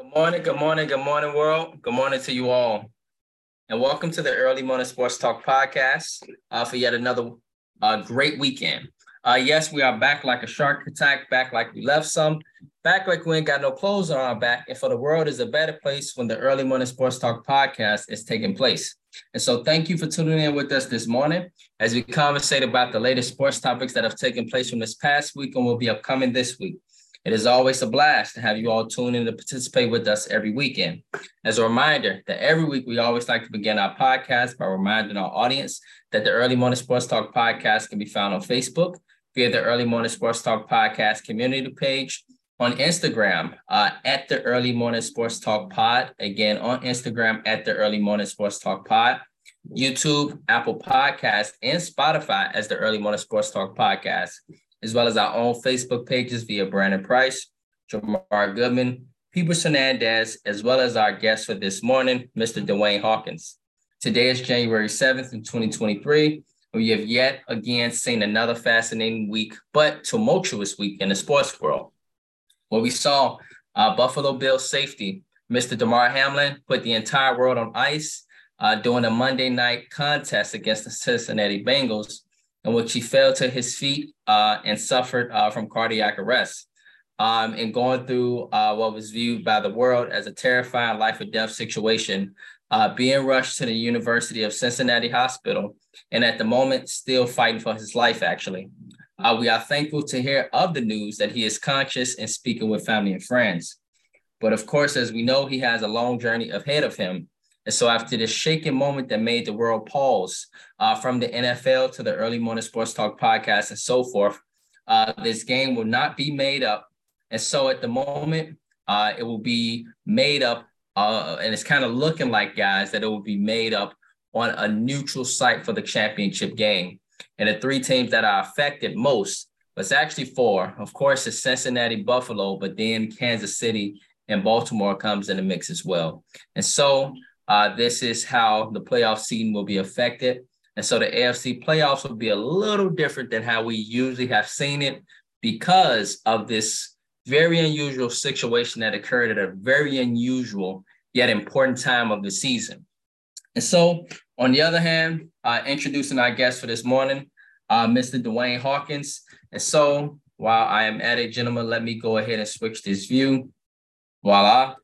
Good morning, good morning, good morning, world. Good morning to you all. And welcome to the Early Morning Sports Talk podcast uh, for yet another uh, great weekend. Uh, yes, we are back like a shark attack, back like we left some, back like we ain't got no clothes on our back. And for the world is a better place when the Early Morning Sports Talk podcast is taking place. And so thank you for tuning in with us this morning as we conversate about the latest sports topics that have taken place from this past week and will be upcoming this week. It is always a blast to have you all tune in to participate with us every weekend. As a reminder that every week we always like to begin our podcast by reminding our audience that the Early Morning Sports Talk podcast can be found on Facebook via the Early Morning Sports Talk podcast community page, on Instagram uh, at the Early Morning Sports Talk Pod. Again, on Instagram at the Early Morning Sports Talk Pod. YouTube, Apple Podcast, and Spotify as the Early Morning Sports Talk Podcast as well as our own Facebook pages via Brandon Price, Jamar Goodman, Peebles Hernandez, as well as our guest for this morning, Mr. Dwayne Hawkins. Today is January 7th in 2023. We have yet again seen another fascinating week, but tumultuous week in the sports world. Where we saw uh, Buffalo Bills safety, Mr. Damar Hamlin, put the entire world on ice uh, during a Monday night contest against the Cincinnati Bengals in which he fell to his feet uh, and suffered uh, from cardiac arrest. Um, and going through uh, what was viewed by the world as a terrifying life or death situation, uh, being rushed to the University of Cincinnati Hospital, and at the moment, still fighting for his life, actually. Uh, we are thankful to hear of the news that he is conscious and speaking with family and friends. But of course, as we know, he has a long journey ahead of him and so after this shaking moment that made the world pause uh, from the NFL to the early morning sports talk podcast and so forth, uh, this game will not be made up. And so at the moment, uh, it will be made up, uh, and it's kind of looking like, guys, that it will be made up on a neutral site for the championship game. And the three teams that are affected most, but it's actually four. Of course, it's Cincinnati, Buffalo, but then Kansas City and Baltimore comes in the mix as well. And so uh, this is how the playoff seeding will be affected. And so the AFC playoffs will be a little different than how we usually have seen it because of this very unusual situation that occurred at a very unusual yet important time of the season. And so, on the other hand, uh, introducing our guest for this morning, uh, Mr. Dwayne Hawkins. And so, while I am at it, gentlemen, let me go ahead and switch this view. Voila.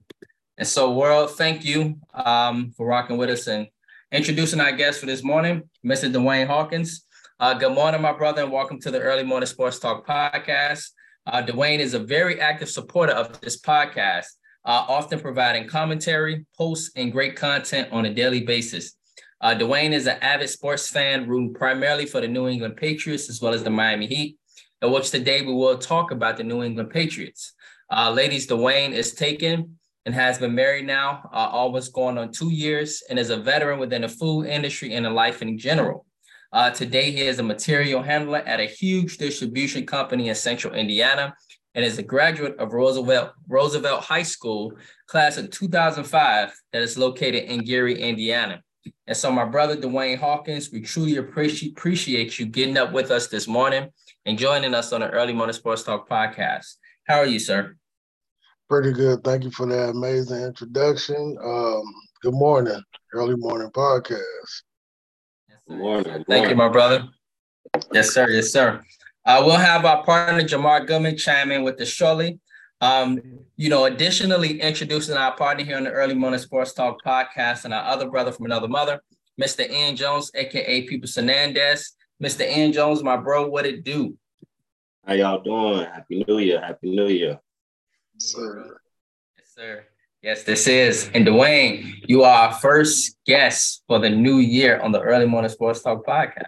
And so, world, thank you um, for rocking with us and introducing our guest for this morning, Mr. Dwayne Hawkins. Uh, good morning, my brother, and welcome to the Early Morning Sports Talk podcast. Uh, Dwayne is a very active supporter of this podcast, uh, often providing commentary, posts, and great content on a daily basis. Uh, Dwayne is an avid sports fan, rooting primarily for the New England Patriots as well as the Miami Heat, in which today we will talk about the New England Patriots. Uh, ladies, Dwayne is taken and has been married now, uh, almost going on two years, and is a veteran within the food industry and in life in general. Uh, today, he is a material handler at a huge distribution company in central Indiana and is a graduate of Roosevelt, Roosevelt High School, class of 2005, that is located in Gary, Indiana. And so, my brother Dwayne Hawkins, we truly appreciate, appreciate you getting up with us this morning and joining us on the Early Morning Sports Talk podcast. How are you, sir? Pretty good. Thank you for that amazing introduction. Um, good morning, early morning podcast. Good morning. Thank you, my brother. Yes, sir. Yes, sir. Uh, we'll have our partner Jamar Goodman chime in with the shortly. Um, you know, additionally, introducing our partner here on the Early Morning Sports Talk podcast and our other brother from another mother, Mr. Ian Jones, aka People Hernandez. Mr. Ian Jones, my bro, what it do? How y'all doing? Happy New Year. Happy New Year sir. Yes, sir. Yes, this is. And Dwayne, you are our first guest for the new year on the Early Morning Sports Talk podcast.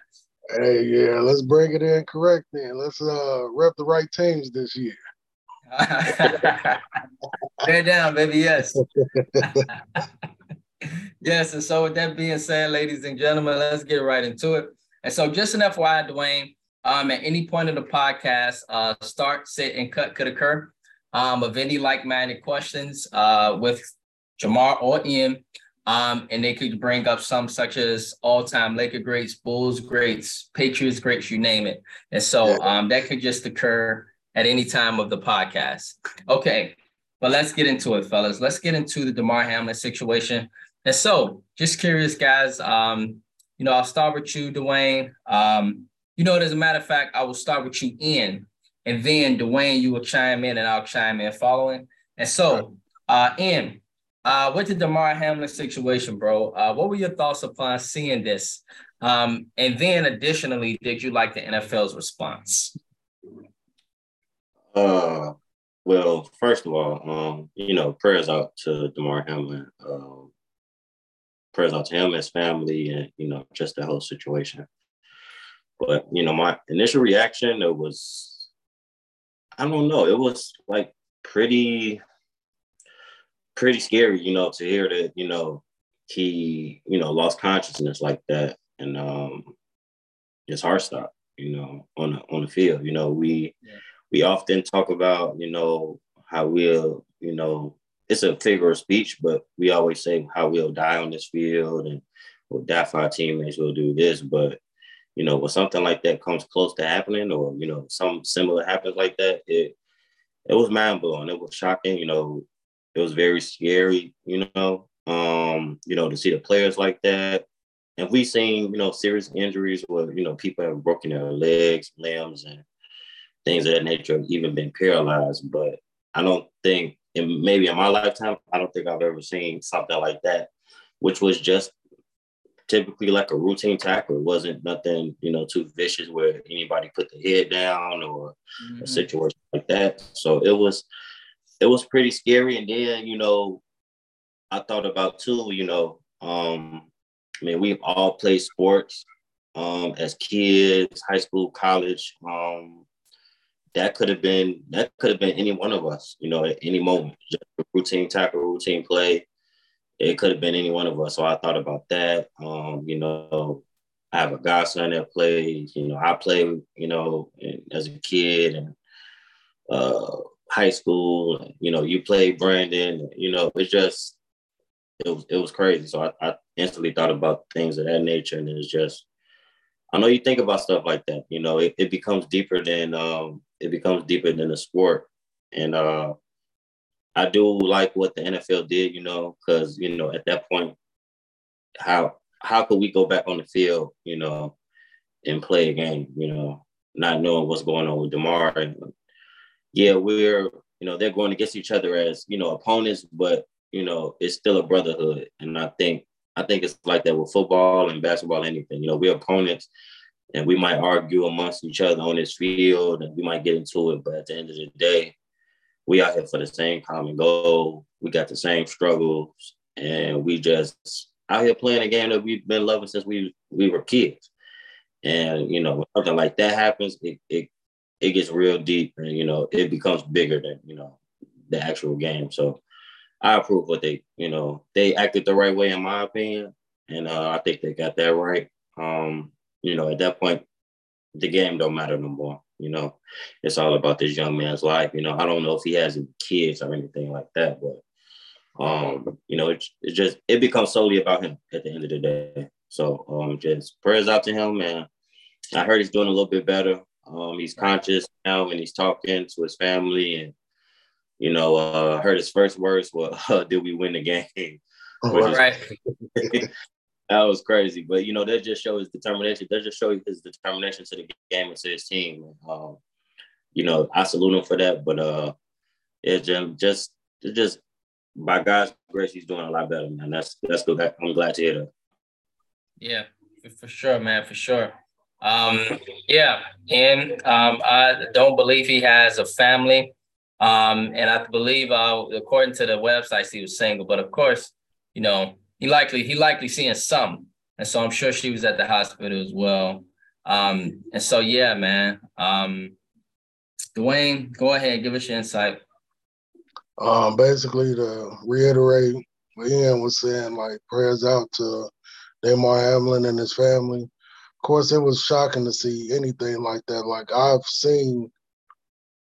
Hey, yeah, let's bring it in correct then. Let's uh rep the right teams this year. Bear down, baby. Yes. yes. And so, with that being said, ladies and gentlemen, let's get right into it. And so, just an FYI, Dwayne, um, at any point in the podcast, uh, start, sit, and cut could occur um, of any like-minded questions uh, with Jamar or Ian. Um, and they could bring up some such as all-time Laker greats, Bulls greats, Patriots greats, you name it. And so um, that could just occur at any time of the podcast. Okay. but let's get into it, fellas. Let's get into the Damar Hamlin situation. And so, just curious, guys. Um, you know, I'll start with you, Dwayne. Um, you know, as a matter of fact, I will start with you, Ian, and then Dwayne, you will chime in, and I'll chime in following. And so, uh, Ian, uh, with the Damar Hamlin situation, bro, uh, what were your thoughts upon seeing this? Um, and then, additionally, did you like the NFL's response? Uh, well, first of all, um, you know, prayers out to Damar Hamlin. Um, prayers out to him, his family, and you know, just the whole situation. But you know, my initial reaction it was, I don't know, it was like pretty, pretty scary, you know, to hear that, you know, he, you know, lost consciousness like that, and um, his heart stopped, you know, on the on the field. You know, we yeah. we often talk about, you know, how we'll, you know, it's a figure of speech, but we always say how we'll die on this field and we'll die for our teammates, we'll do this. But, you know, when something like that comes close to happening or, you know, some similar happens like that, it it was mind blowing. It was shocking, you know, it was very scary, you know. Um, you know, to see the players like that. And we've seen, you know, serious injuries where, you know, people have broken their legs, limbs, and things of that nature, even been paralyzed. But I don't think in maybe in my lifetime, I don't think I've ever seen something like that, which was just typically like a routine tackle. It wasn't nothing, you know, too vicious where anybody put the head down or mm-hmm. a situation like that. So it was it was pretty scary. And then, you know, I thought about too, you know, um, I mean, we've all played sports um as kids, high school, college. Um, that could have been that could have been any one of us, you know, at any moment. Just a routine tackle, routine play. It could have been any one of us. So I thought about that. Um, you know, I have a godson that plays. You know, I played, you know, as a kid and uh, high school. You know, you played Brandon. You know, it's just it was it was crazy. So I, I instantly thought about things of that nature, and it's just I know you think about stuff like that. You know, it, it becomes deeper than um, it becomes deeper than the sport. And uh, I do like what the NFL did, you know, because you know at that point, how how could we go back on the field, you know, and play a game, you know, not knowing what's going on with Damar. And yeah, we're you know they're going against each other as you know opponents, but you know it's still a brotherhood, and I think I think it's like that with football and basketball, anything. You know, we're opponents, and we might argue amongst each other on this field and we might get into it, but at the end of the day, we out here for the same common goal. We got the same struggles, and we just out here playing a game that we've been loving since we we were kids. And you know, when something like that happens, it it it gets real deep, and you know, it becomes bigger than you know the actual game. So I approve what they you know they acted the right way in my opinion, and uh, I think they got that right. Um, you know, at that point, the game don't matter no more. You know, it's all about this young man's life. You know, I don't know if he has kids or anything like that, but um, you know, it, it just it becomes solely about him at the end of the day. So um, just prayers out to him, man. I heard he's doing a little bit better. Um, he's conscious now and he's talking to his family, and you know, uh, heard his first words were, uh, "Did we win the game?" Right. that was crazy. But you know, that just shows his determination. That just shows his determination to the game and to his team. Um, you know, I salute him for that. But uh, it's just just just by God's grace, he's doing a lot better, man. That's that's good. I'm glad to hear that. Yeah, for sure, man, for sure. Um, yeah, and um, I don't believe he has a family. Um, and I believe, uh, according to the websites, he was single. But of course, you know, he likely he likely seeing some, and so I'm sure she was at the hospital as well. Um, and so yeah, man. Um, Dwayne, go ahead, give us your insight. Um, basically to reiterate what Ian was saying, like prayers out to Damar Hamlin and his family. Of course, it was shocking to see anything like that. Like I've seen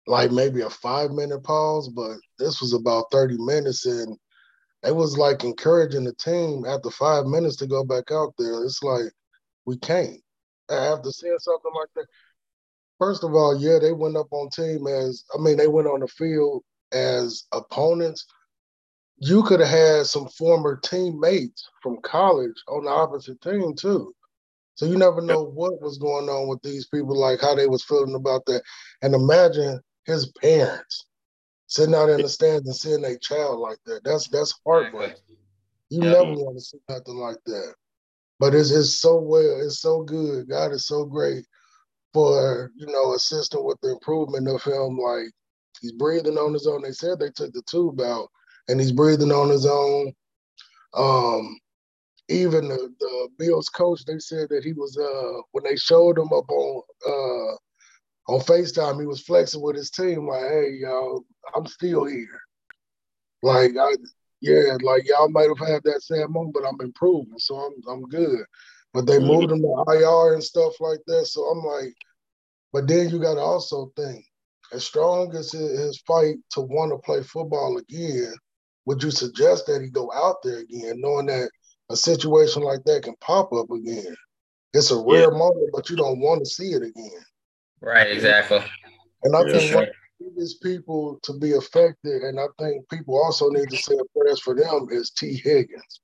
like maybe a five minute pause, but this was about 30 minutes and it was like encouraging the team after five minutes to go back out there. It's like we can't. After seeing something like that, first of all, yeah, they went up on team as I mean, they went on the field as opponents, you could have had some former teammates from college on the opposite team too. So you never know what was going on with these people, like how they was feeling about that. And imagine his parents sitting out in the stands and seeing a child like that. That's that's heartbreaking. You yeah. never want to see nothing like that. But it's, it's so well, it's so good. God is so great for, you know, assisting with the improvement of him. Like he's breathing on his own. They said they took the tube out and he's breathing on his own. Um, even the, the Bills coach, they said that he was uh when they showed him up on uh on FaceTime, he was flexing with his team, like, hey y'all, I'm still here. Like I yeah, like y'all might have had that same moment, but I'm improving, so I'm I'm good. But they mm-hmm. moved him to IR and stuff like that. So I'm like, but then you gotta also think, as strong as his fight to want to play football again, would you suggest that he go out there again, knowing that a situation like that can pop up again? It's a rare yeah. moment, but you don't want to see it again. Right, exactly. And I yeah, think sure. one of the biggest people to be affected, and I think people also need to say a prayers for them, is Tee Higgins.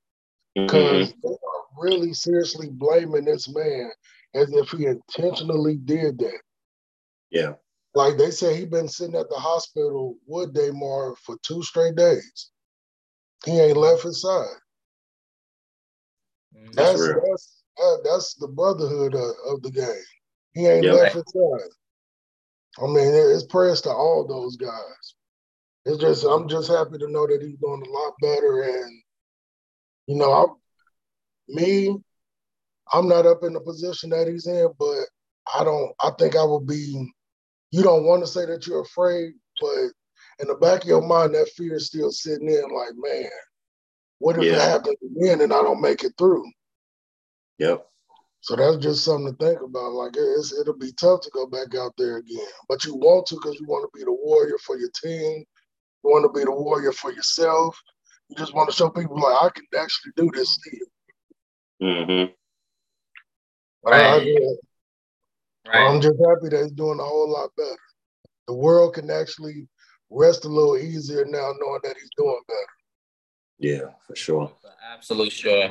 Because mm-hmm. they are really seriously blaming this man as if he intentionally did that. Yeah. Like they say he been sitting at the hospital with Damar for two straight days. He ain't left his side. Mm, that's that's that's, that's, the brotherhood of, of, the game. He ain't yeah, left his side. I mean, it's prayers to all those guys. It's just I'm just happy to know that he's doing a lot better, and you know, I'm me. I'm not up in the position that he's in, but I don't. I think I would be. You don't want to say that you're afraid, but in the back of your mind, that fear is still sitting in. Like, man, what if yeah. it happens again and I don't make it through? Yep. So that's just something to think about. Like, it's, it'll be tough to go back out there again, but you want to because you want to be the warrior for your team. You want to be the warrior for yourself. You just want to show people like I can actually do this still. Mm-hmm. Right. I, right. I'm just happy that he's doing a whole lot better. The world can actually rest a little easier now knowing that he's doing better. Yeah, for sure. Absolutely sure.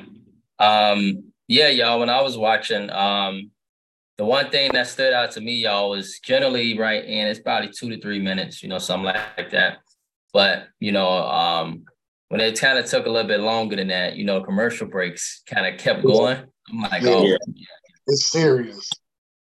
Um, yeah, y'all, when I was watching, um, the one thing that stood out to me, y'all, was generally right in it's probably two to three minutes, you know, something like that. But, you know, um, when it kind of took a little bit longer than that, you know, commercial breaks kind of kept going. I'm like, oh, yeah. it's serious.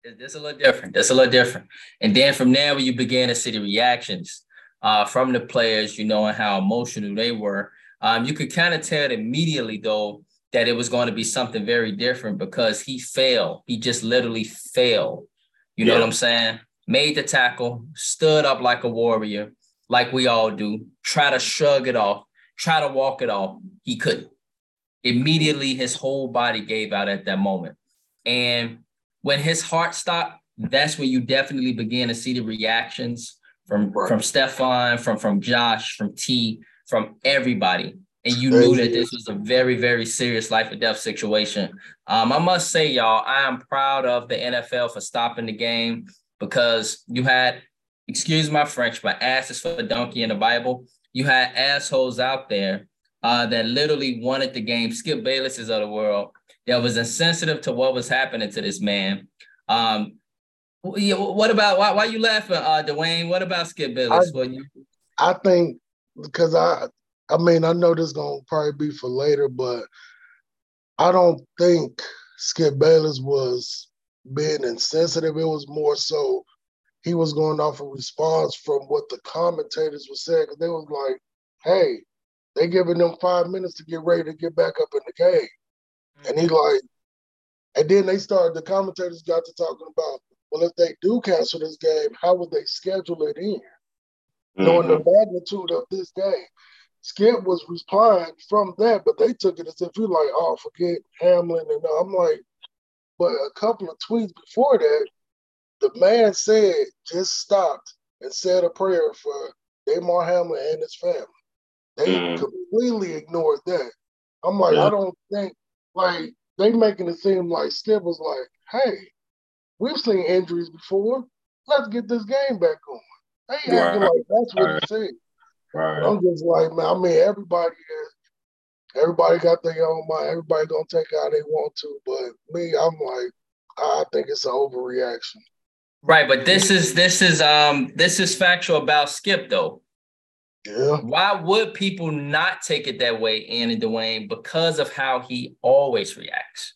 It's a little different. That's a little different. And then from there, when you began to see the reactions uh, from the players, you know, and how emotional they were, um, you could kind of tell immediately, though, that it was going to be something very different because he failed. He just literally failed. You yeah. know what I'm saying? Made the tackle, stood up like a warrior, like we all do, try to shrug it off, try to walk it off. He couldn't. Immediately, his whole body gave out at that moment. And when his heart stopped, that's when you definitely begin to see the reactions from from Stefan, from from Josh, from T, from everybody. And you knew that this was a very, very serious life or death situation. Um, I must say, y'all, I am proud of the NFL for stopping the game because you had, excuse my French, but asses for the donkey in the Bible. You had assholes out there uh, that literally wanted the game. Skip Bayless's of the world that was insensitive to what was happening to this man. Um, what about why? Why you laughing, uh, Dwayne? What about Skip Bayless? I, you... I think because I, I mean, I know this gonna probably be for later, but I don't think Skip Bayless was being insensitive. It was more so he was going off a response from what the commentators were saying because they was like, "Hey, they giving them five minutes to get ready to get back up in the game," mm-hmm. and he like, and then they started. The commentators got to talking about, well, if they do cancel this game, how would they schedule it in? mm-hmm. knowing the magnitude of this game. Skip was replying from that, but they took it as if you're like, oh, forget Hamlin. And I'm like, but a couple of tweets before that, the man said, just stopped and said a prayer for Damar Hamlin and his family. They mm. completely ignored that. I'm like, yeah. I don't think, like, they making it seem like Skip was like, hey, we've seen injuries before. Let's get this game back on. They acting right. like that's what he said. Right. I'm just like, man, I mean, everybody is, everybody got their own mind. Everybody gonna take it how they want to. But me, I'm like, I think it's an overreaction. Right, but this is this is um this is factual about Skip though. Yeah. Why would people not take it that way, Andy Dwayne? Because of how he always reacts.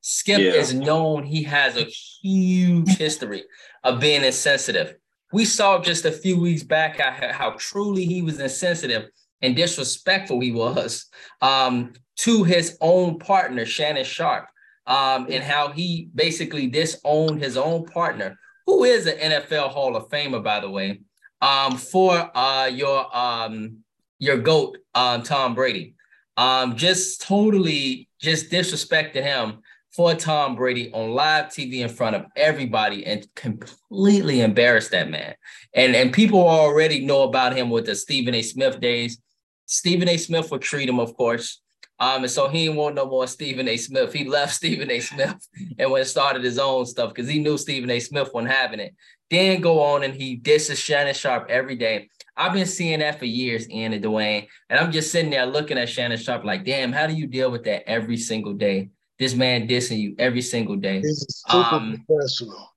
Skip Yeah. is known, he has a huge history of being insensitive. We saw just a few weeks back how, how truly he was insensitive and disrespectful he was um, to his own partner, Shannon Sharpe, um, and how he basically disowned his own partner, who is an NFL Hall of Famer, by the way, um, for uh, your um, your goat, um, Tom Brady. Um, just totally just disrespected him for Tom Brady on live TV in front of everybody and completely embarrassed that man. And and people already know about him with the Stephen A. Smith days. Stephen A. Smith would treat him, of course. Um, and so he didn't want no more Stephen A. Smith. He left Stephen A. Smith and went and started his own stuff because he knew Stephen A. Smith wasn't having it. Then go on and he disses Shannon Sharpe every day. I've been seeing that for years, Ian and Dwayne. And I'm just sitting there looking at Shannon Sharpe like, damn, how do you deal with that every single day? This man dissing you every single day. He's super Um, professional.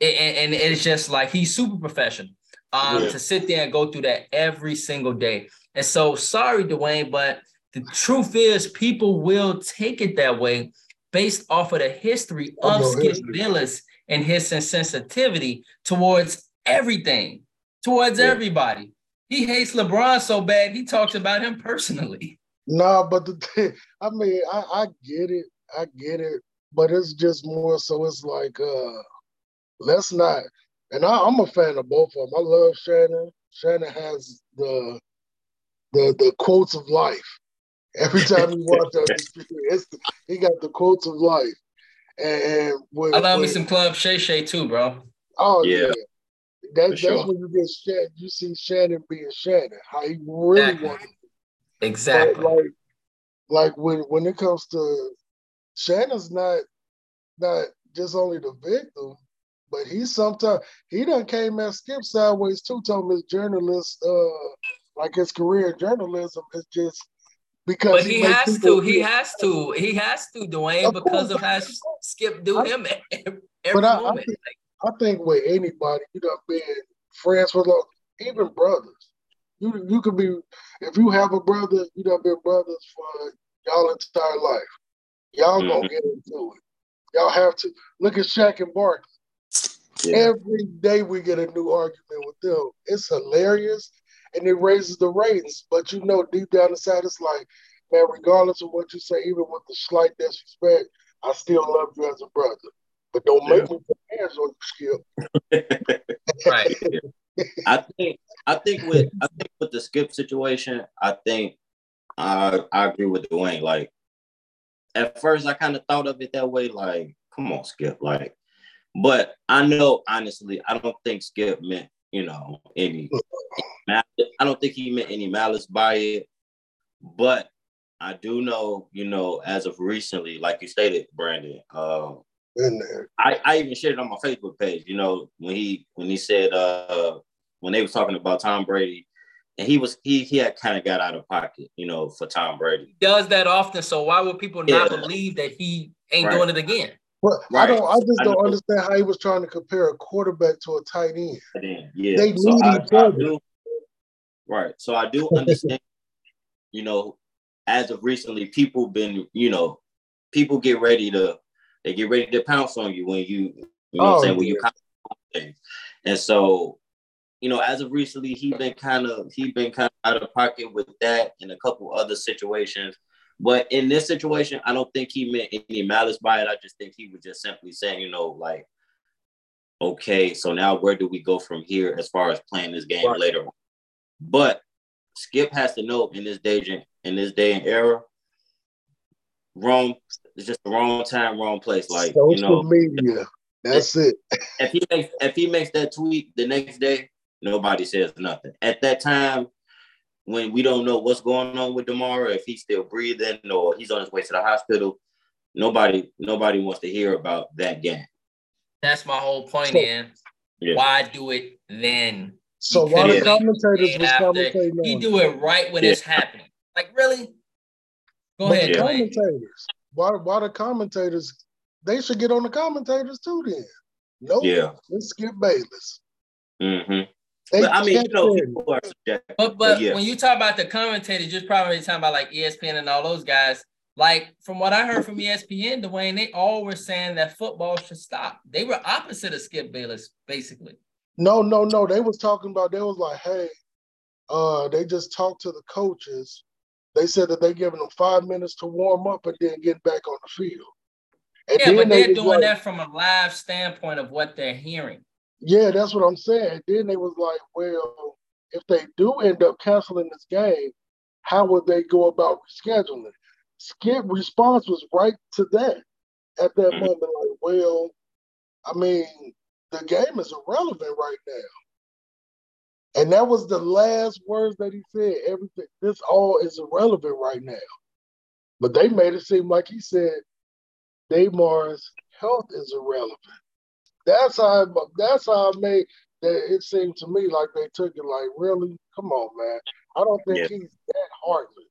And, and- it's just like he's super professional. Um, Yeah. to sit there and go through that every single day. And so sorry, Dwayne, but the truth is people will take it that way based off of the history Of Skip history. Bayless and his insensitivity towards everything, towards Yeah. everybody. He hates LeBron so bad, he talks about him personally. Nah, but the thing, I mean, I, I get it, I get it, but it's just more so. It's like, uh, let's not. And I, I'm a fan of both of them. I love Shannon. Shannon has the the the quotes of life. Every time you watch that, it's, he got the quotes of life. And, and when, I love me some Club Shay Shay too, bro. Oh Yeah, yeah. That, that's sure. when you get Shannon. You see Shannon being Shannon, how he really Exactly. wanted Exactly. But like, like when when it comes to Shannon's not not just only the victim, but he sometimes he done came at Skip sideways too. Told his journalist, uh, like his career in journalism is just because. But he makes has to, he has to, he has to, Dwayne, Of because course, of how. Skip do I- him every But I- I moment. think- I think with anybody, you done been friends with, like, even brothers. You you could be if you have a brother, you done been brothers for y'all entire life. Y'all gonna Mhm. get into it. Y'all have to look at Shaq and Barkley. Yeah. Every day we get a new argument with them. It's hilarious and it raises the ratings. But you know, deep down inside, it's like, man, regardless of what you say, even with the slight disrespect, I still love you as a brother. But don't make me put hands on you, Skip. right. I think I think with I think with the skip situation, I think I I agree with Dwayne. Like at first I kind of thought of it that way, like, come on, Skip, like, but I know honestly, I don't think Skip meant, you know, any I don't think he meant any malice by it, but I do know, you know, as of recently, like you stated, Brandon, uh, I, I even shared it on my Facebook page, you know, when he when he said uh when they was talking about Tom Brady, and he was he he had kind of got out of pocket, you know, for Tom Brady. Does that often. So why would people not Yeah. believe that he ain't Right. doing it again? But I don't I just I don't know. understand how he was trying to compare a quarterback to a tight end. Yeah, They so need I, each I other. do, right. So I do understand, you know, as of recently, people been, you know, people get ready to they get ready to pounce on you when you, you know what Oh, I'm saying, when you yeah. comment things. And so, you know, as of recently, he been kind of he been kind of out of pocket with that and a couple other situations. But in this situation, I don't think he meant any malice by it. I just think he was just simply saying, you know, like, okay, so now where do we go from here as far as playing this game Right. later on? But Skip has to know in this day in this day and era, wrong it's just the wrong time, wrong place. Like Social you know, media. That's it. if he makes if he makes that tweet the next day, nobody says nothing. At that time, when we don't know what's going on with Damar, if he's still breathing or he's on his way to the hospital, nobody nobody wants to hear about that game. That's my whole point, So- Ian. Yeah. Why do it then? So why the commentators was commentating? He do it right when yeah. it's happening. Like really? Go but ahead. The commentators. Why? Why the commentators? They should get on the commentators too. Then. Nope. Yeah. Let's skip Bayless. Mm-hmm. But, I mean, you know, people are subjective. But but yeah. when you talk about the commentators, you're probably talking about like ESPN and all those guys. Like from what I heard from ESPN, Dwayne, they all were saying that football should stop. They were opposite of Skip Bayless, basically. No, no, no. They was talking about. They was like, hey, uh, they just talked to the coaches. They said that they giving them five minutes to warm up and then get back on the field. And yeah, but they're they doing like, that from a live standpoint of what they're hearing. Yeah, that's what I'm saying. then they was like, well, if they do end up canceling this game, how would they go about rescheduling it? Skip response was right to that at that mm-hmm. moment. Like, well, I mean, the game is irrelevant right now. And that was the last words that he said. Everything, this all is irrelevant right now. But they made it seem like he said Damar's health is irrelevant. That's how I, that's how I made that it seemed to me like they took it like, really? Come on, man. I don't think yeah. he's that heartless.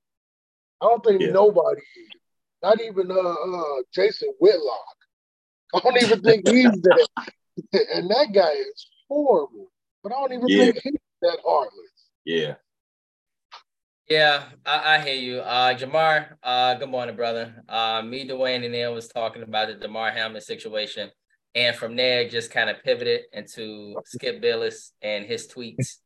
I don't think yeah. nobody is. Not even uh, uh, Jason Whitlock. I don't even think he's that. and that guy is horrible. But I don't even yeah. think he's that heartless. Yeah. Yeah, I, I hear you. Uh, Jamar, uh, good morning, brother. Uh, me, Dwayne, and Neil was talking about the Damar Hamlin situation. And from there, just kind of pivoted into Skip Bayless and his tweets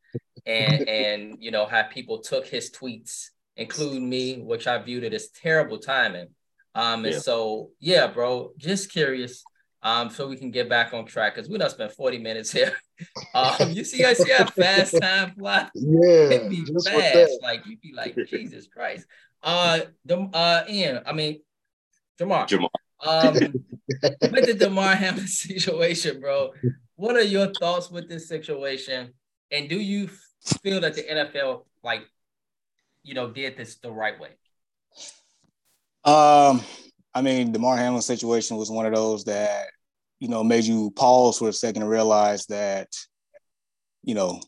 and, and, you know, how people took his tweets, including me, which I viewed it as terrible timing. Um, and yeah. so, yeah, bro, just curious um, so we can get back on track because we don't spend 40 minutes here. Um, you see, I see how fast time flies. Yeah, it be fast. Like you'd be like, Jesus Christ. Uh, the uh, Ian, I mean, Jamar. Jamar. Um, with the Damar Hamlin situation, bro, what are your thoughts with this situation? And do you feel that the NFL, like, you know, did this the right way? Um, I mean, the Damar Hamlin situation was one of those that you know, made you pause for a second and realize that, you know,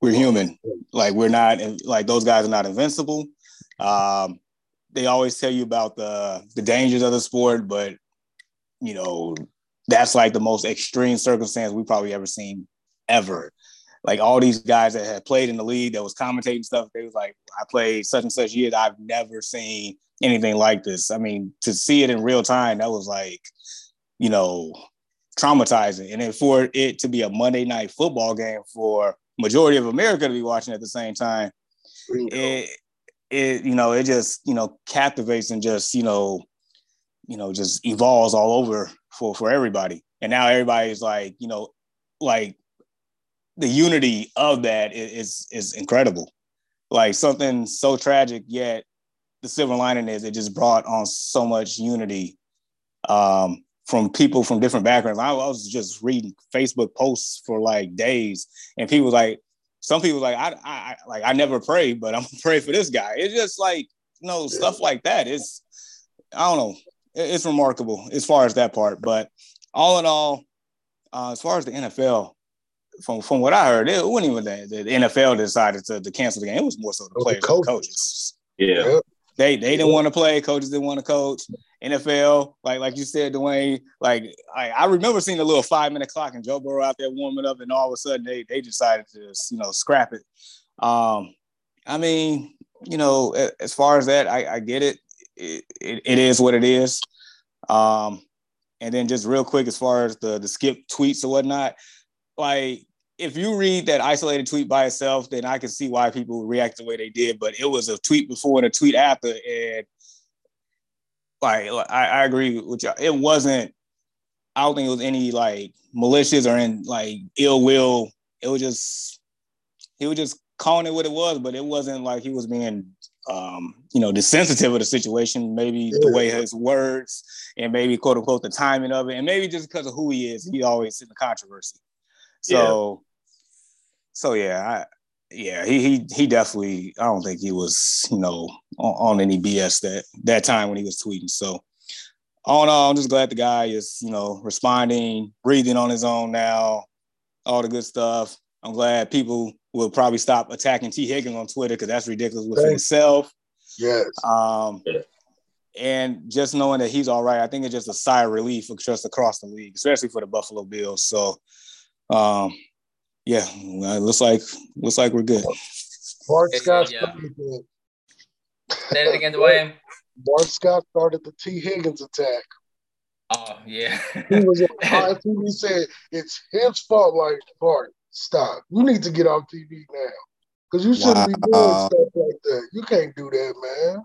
we're human. Like we're not like those guys are not invincible. Um, they always tell you about the the dangers of the sport, but you know, that's like the most extreme circumstance we've probably ever seen ever. Like all these guys that had played in the league that was commentating stuff, they was like, I played such and such years. I've never seen anything like this. I mean, to see it in real time, that was like you know, traumatizing. And then for it to be a Monday night football game for majority of America to be watching at the same time, it it you know it just you know captivates and just you know you know just evolves all over for for everybody. And now everybody's like you know like the unity of that is is incredible. Like something so tragic, yet the silver lining is it just brought on so much unity um, from people from different backgrounds. I, I, was just reading Facebook posts for like days, and people like, some people like, I, I, like, I never pray, but I'm gonna pray for this guy. It's just like, you know, stuff like that. It's, I don't know, it's remarkable as far as that part. But all in all, uh, as far as the NFL, from from what I heard, it wasn't even that the NFL decided to, to cancel the game. It was more so the players, the coaches. coaches. Yeah. They they didn't want to play. Coaches didn't want to coach. NFL, like like you said, Dwayne. Like I, I remember seeing a little five minute clock and Joe Burrow out there warming up, and all of a sudden they they decided to just, you know scrap it. Um, I mean, you know, as far as that, I, I get it. It, it. is what it is. Um, and then just real quick, as far as the the skip tweets or whatnot, like if you read that isolated tweet by itself, then I can see why people react the way they did. But it was a tweet before and a tweet after, and like I, I agree with you. It wasn't. I don't think it was any like malicious or in like ill will. It was just he was just calling it what it was, but it wasn't like he was being um, you know, desensitive of the situation, maybe the way his words and maybe quote unquote the timing of it, and maybe just because of who he is, he always in the controversy. So, yeah. so yeah, I, yeah, he he he definitely. I don't think he was, you know, on, on, any BS that that time when he was tweeting. So, all in all, I'm just glad the guy is, you know, responding, breathing on his own now, all the good stuff. I'm glad people will probably stop attacking Tee Higgins on Twitter because that's ridiculous within Thanks. itself. Yes. Um, and just knowing that he's all right, I think it's just a sigh of relief just across the league, especially for the Buffalo Bills. So, um, yeah, it looks like looks like we're good. Bart Scott yeah. started the, Say it again, Dwayne. Bart Scott started the Tee Higgins attack. Oh yeah. he was on He said it's his fault. Like Bart, stop. You need to get off TV now because you shouldn't wow. be doing stuff like that. You can't do that, man.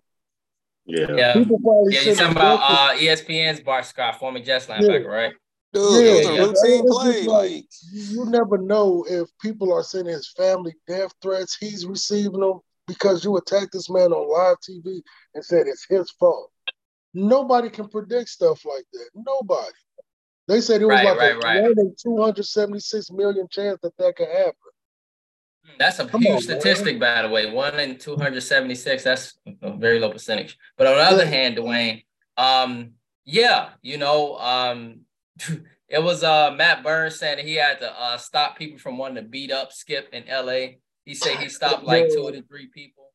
Yeah. Yeah. People probably yeah, you're talking about uh, ESPN's Bart Scott, former Jets linebacker, yeah. right? Dude, yeah, it was a routine play. Like, you never know if people are sending his family death threats. He's receiving them because you attacked this man on live TV and said it's his fault. Nobody can predict stuff like that. Nobody. They said it was right, like right, a right. one in 276 million chance that that could happen. That's a Come huge on, statistic, man. by the way. One in 276. That's a very low percentage. But on the other hand, Dwayne, um, yeah, you know, um, it was uh Matt Burns saying that he had to uh stop people from wanting to beat up Skip in LA. He said he stopped like two to three people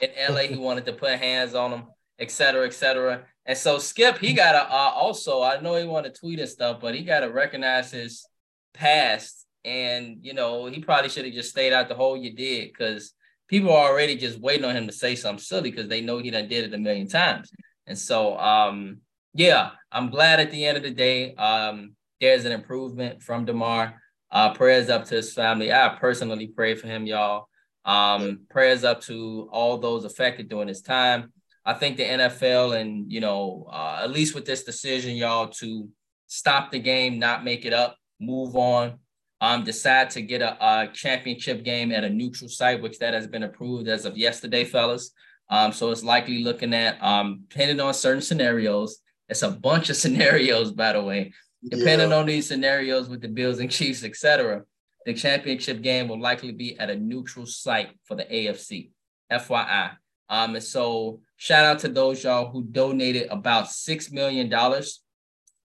in LA. He wanted to put hands on them, et cetera, et cetera. And so Skip, he got to uh, also, I know he wanted to tweet and stuff, but he got to recognize his past. And, you know, he probably should have just stayed out the hole you did because people are already just waiting on him to say something silly because they know he done did it a million times. And so, um, yeah, I'm glad at the end of the day, um, there's an improvement from Damar. Uh, prayers up to his family. I personally pray for him, y'all. Um, prayers up to all those affected during this time. I think the NFL and you know, uh, at least with this decision, y'all, to stop the game, not make it up, move on, um, decide to get a, a championship game at a neutral site, which that has been approved as of yesterday, fellas. Um, so it's likely looking at um, depending on certain scenarios. It's a bunch of scenarios, by the way. Depending yeah. on these scenarios with the Bills and Chiefs, etc., the championship game will likely be at a neutral site for the AFC. FYI. Um, and so shout out to those y'all who donated about six million dollars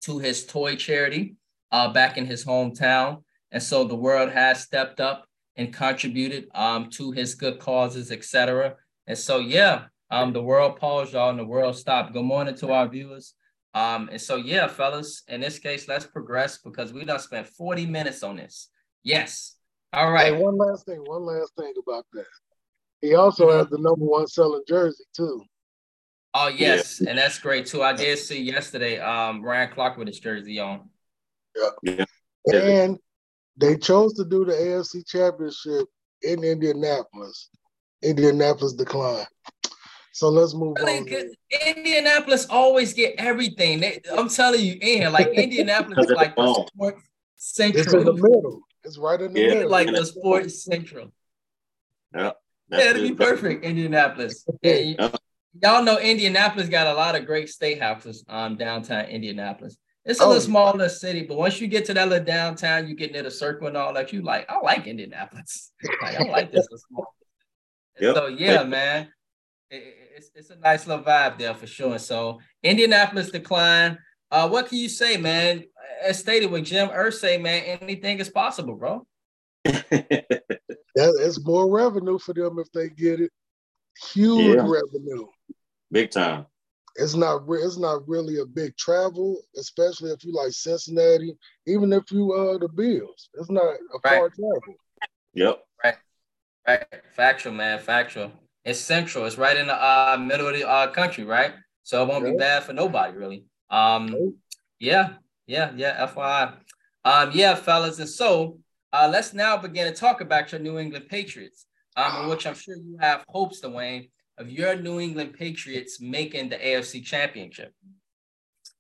to his toy charity uh, back in his hometown. And so the world has stepped up and contributed um, to his good causes, etc. And so yeah, um, the world paused, y'all, and the world stopped. Good morning to our viewers. Um, and so yeah, fellas, in this case, let's progress because we done spent 40 minutes on this. Yes. All right. Hey, one last thing, one last thing about that. He also mm-hmm. has the number one selling jersey too. Oh yes, yeah. and that's great too. I did see yesterday um Ryan Clark with his jersey on. Yeah. yeah. And they chose to do the AFC championship in Indianapolis. Indianapolis declined. So let's move on. Indianapolis always get everything. They, I'm telling you, in like Indianapolis is like the sports central. It's in the middle. It's right in the yeah, middle. Like the sports central. Yeah. yeah, it'd be perfect, Indianapolis. Yeah, y'all know Indianapolis got a lot of great state houses um downtown Indianapolis. It's a oh, little smaller city, but once you get to that little downtown, you get near the circle and all that. You like, I like Indianapolis. Like, I like this small. Yep. So yeah, man, it, it's it's a nice little vibe there for sure. So Indianapolis decline. Uh, what can you say, man? As stated with Jim Irsay, man, anything is possible, bro. that, it's more revenue for them if they get it. Huge yeah. revenue. Big time. It's not re- it's not really a big travel, especially if you like Cincinnati, even if you uh the Bills. It's not a right. far travel. Yep. Right. Right. Factual, man. Factual. It's central. It's right in the uh, middle of the uh, country, right? So it won't be bad for nobody, really. Um, yeah, yeah, yeah. FYI. Um, yeah, fellas. And so uh, let's now begin to talk about your New England Patriots um, in which I'm sure you have hopes, Dwayne, of your New England Patriots making the AFC Championship.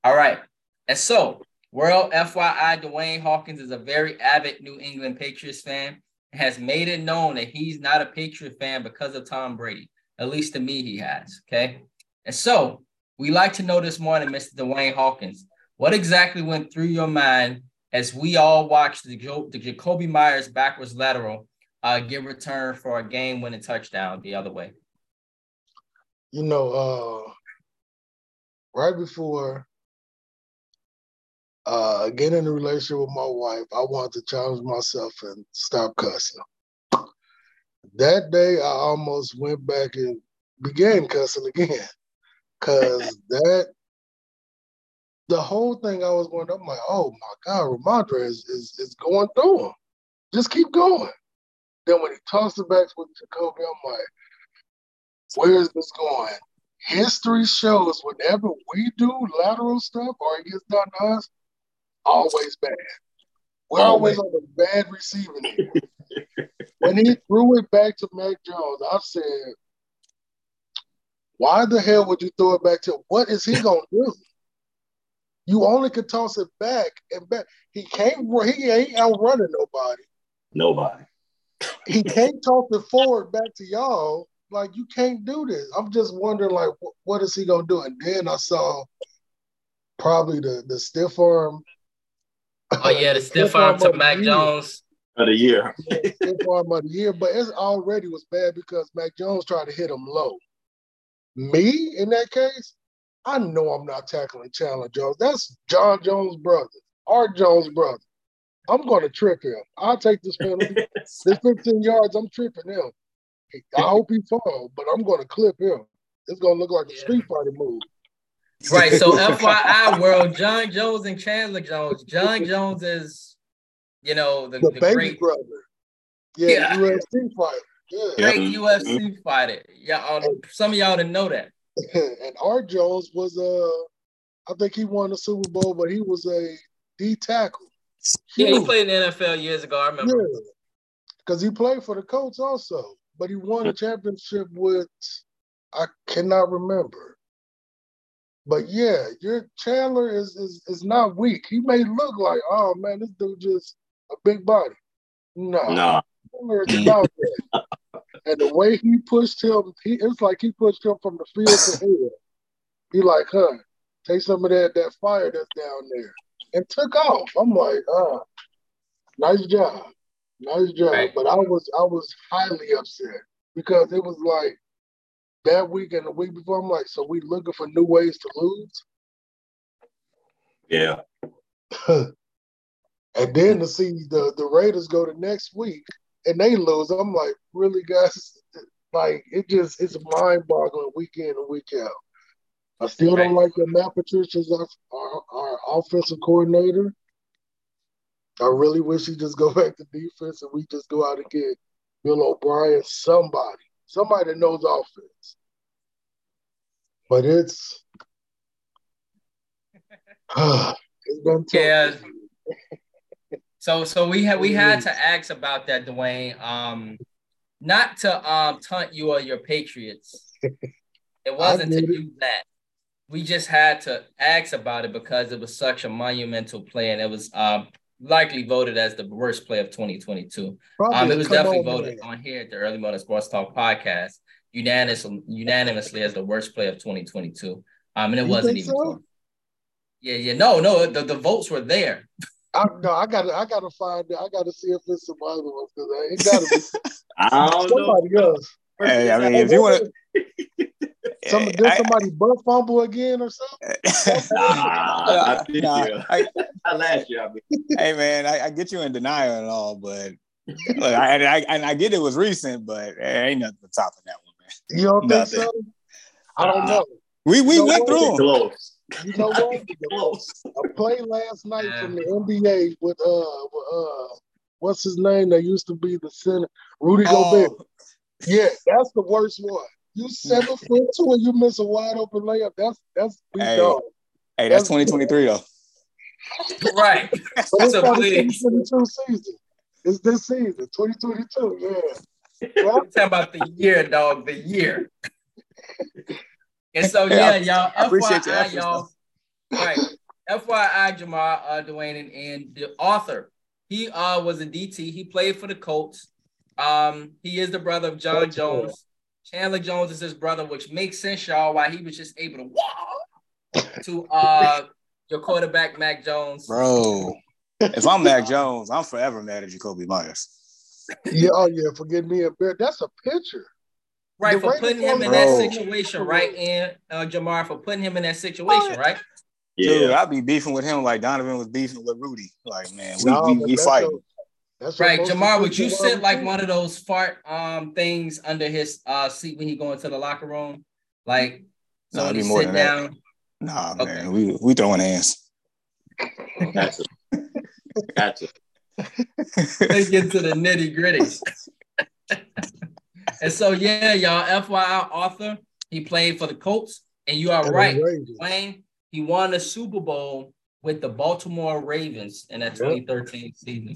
All right. And so, world FYI, Dwayne Hawkins is a very avid New England Patriots fan, has made it known that he's not a Patriot fan because of Tom Brady. At least to me, he has. Okay. And so, we like to know this morning, Mr. Dwayne Hawkins, what exactly went through your mind as we all watched the, the Jakobi Meyers backwards lateral uh, get returned for a game winning touchdown the other way? You know, uh, right before uh, getting in a relationship with my wife, I wanted to challenge myself and stop cussing. That day, I almost went back and began cussing again. Cause that, the whole thing I was going, I'm like, oh my God, Rhamondre is, is, is going through him. Just keep going. Then when he tossed it back with Jakobi, I'm like, where is this going? History shows whenever we do lateral stuff or he gets done to us, always bad. We're always, always on the bad receiving end. when he threw it back to Mac Jones, I said, why the hell would you throw it back to him? What is he gonna do? You only could toss it back and back. He can't. He ain't outrunning nobody. Nobody. he can't toss it forward back to y'all. Like you can't do this. I'm just wondering, like, wh- what is he gonna do? And then I saw probably the the stiff arm. Oh yeah, the stiff, arm, arm to Mac Jones of the year. stiff arm of the year, but it already was bad because Mac Jones tried to hit him low. Me in that case, I know I'm not tackling Chandler Jones. That's Jon Jones' brother, Art Jones' brother. I'm going to trip him. I'll take this penalty. this 15 yards, I'm tripping him. I hope he falls, but I'm going to clip him. It's going to look like a Street Fighter move. Right. So FYI, world, Jon Jones and Chandler Jones. Jon Jones is, you know, the, the, the baby great, brother. Yeah, yeah. UFC fighter. Yeah. Great UFC mm-hmm. fighter. Yeah, um, some of y'all didn't know that. and Art Jones was uh I think he won the Super Bowl, but he was a D tackle. Yeah, he played in the NFL years ago. I remember. Yeah, because he played for the Colts also, but he won a championship with I cannot remember. But yeah, your Chandler is is is not weak. He may look like, oh man, this dude just a big body. No, no. Chandler is about that. and the way he pushed him, he it's like he pushed him from the field to air. He like, huh, take some of that that fire that's down there, and took off. I'm like, ah, nice job, nice job. Right. But I was I was highly upset because it was like that week and the week before. I'm like, so we looking for new ways to lose. Yeah. and then to see the the Raiders go to next week and they lose. I'm like, really, guys? Like, it just it's mind boggling week in and week out. I still don't like that Matt Patricia's our, our, our offensive coordinator. I really wish he just go back to defense and we just go out and get Bill O'Brien, somebody, somebody that knows offense. But it's it's been tough. Yeah. So so we had we had to ask about that, Dwayne. Um, not to um taunt you or your Patriots. It wasn't to do that. We just had to ask about it because it was such a monumental play, and it was um likely voted as the worst play of 2022. um, it was definitely voted on here at the Early Morning Sports Talk podcast unanimously unanimously as the worst play of 2022. Um, and it you wasn't even. So? Yeah, yeah, no, no, the, the votes were there. I no, I gotta I gotta find it. I gotta see if it's some other ones because it gotta be I don't somebody know. else. Hey, I mean, if you want to. Some, did somebody butt fumble again or something? nah, I, nah, I, I last year. I mean. Hey man, I, I, get you in denial and all, but look, I, I, I get it was recent, but there ain't nothing to top of that one, man. You don't nothing. think so? I don't know. We we you know went through. Close. You know what? Close. A play last night yeah. from the NBA with uh, with, uh, what's his name? That used to be the center, Rudy oh. Gobert. Yeah, that's the worst one. You seven foot two and you miss a wide open layup. That's that's hey, dog. Hey, that's, that's 2023 though. right. But it's not 2022 season. It's this season, 2022. Yeah. Well, I'm talking about the year, dog. The year. And so yeah, y'all. I appreciate FYI, y'all. Right. FYI, Jamar, uh, Dwayne, and, and the author. He uh was a DT. He played for the Colts. Um, he is the brother of Jon That's Jones. Cool. Chandler Jones is his brother, which makes sense, y'all, why he was just able to walk to uh your quarterback Mac Jones. Bro, if I'm Mac Jones, I'm forever mad at Jakobi Myers. Yeah, oh yeah, forget me a bit. That's a picture. Right, the for putting him in that situation, right? And uh, Jamar, for putting him in that situation, right? Yeah. Dude, I'd be beefing with him like Donovan was beefing with Rudy. Like, man, we, No, we, we that's fighting. Your- that's Right, most Jamar, would you sit like one of those fart um things under his uh seat when he go into the locker room? Like so No, when he be more sit than that. down. Nah, Okay. man, we we throwing hands. Got to. Got to. Let's get to the nitty gritty. and so yeah, y'all, FYI, Arthur, he played for the Colts, and you are And right, Wayne. He won the Super Bowl with the Baltimore Ravens in that 2013 season.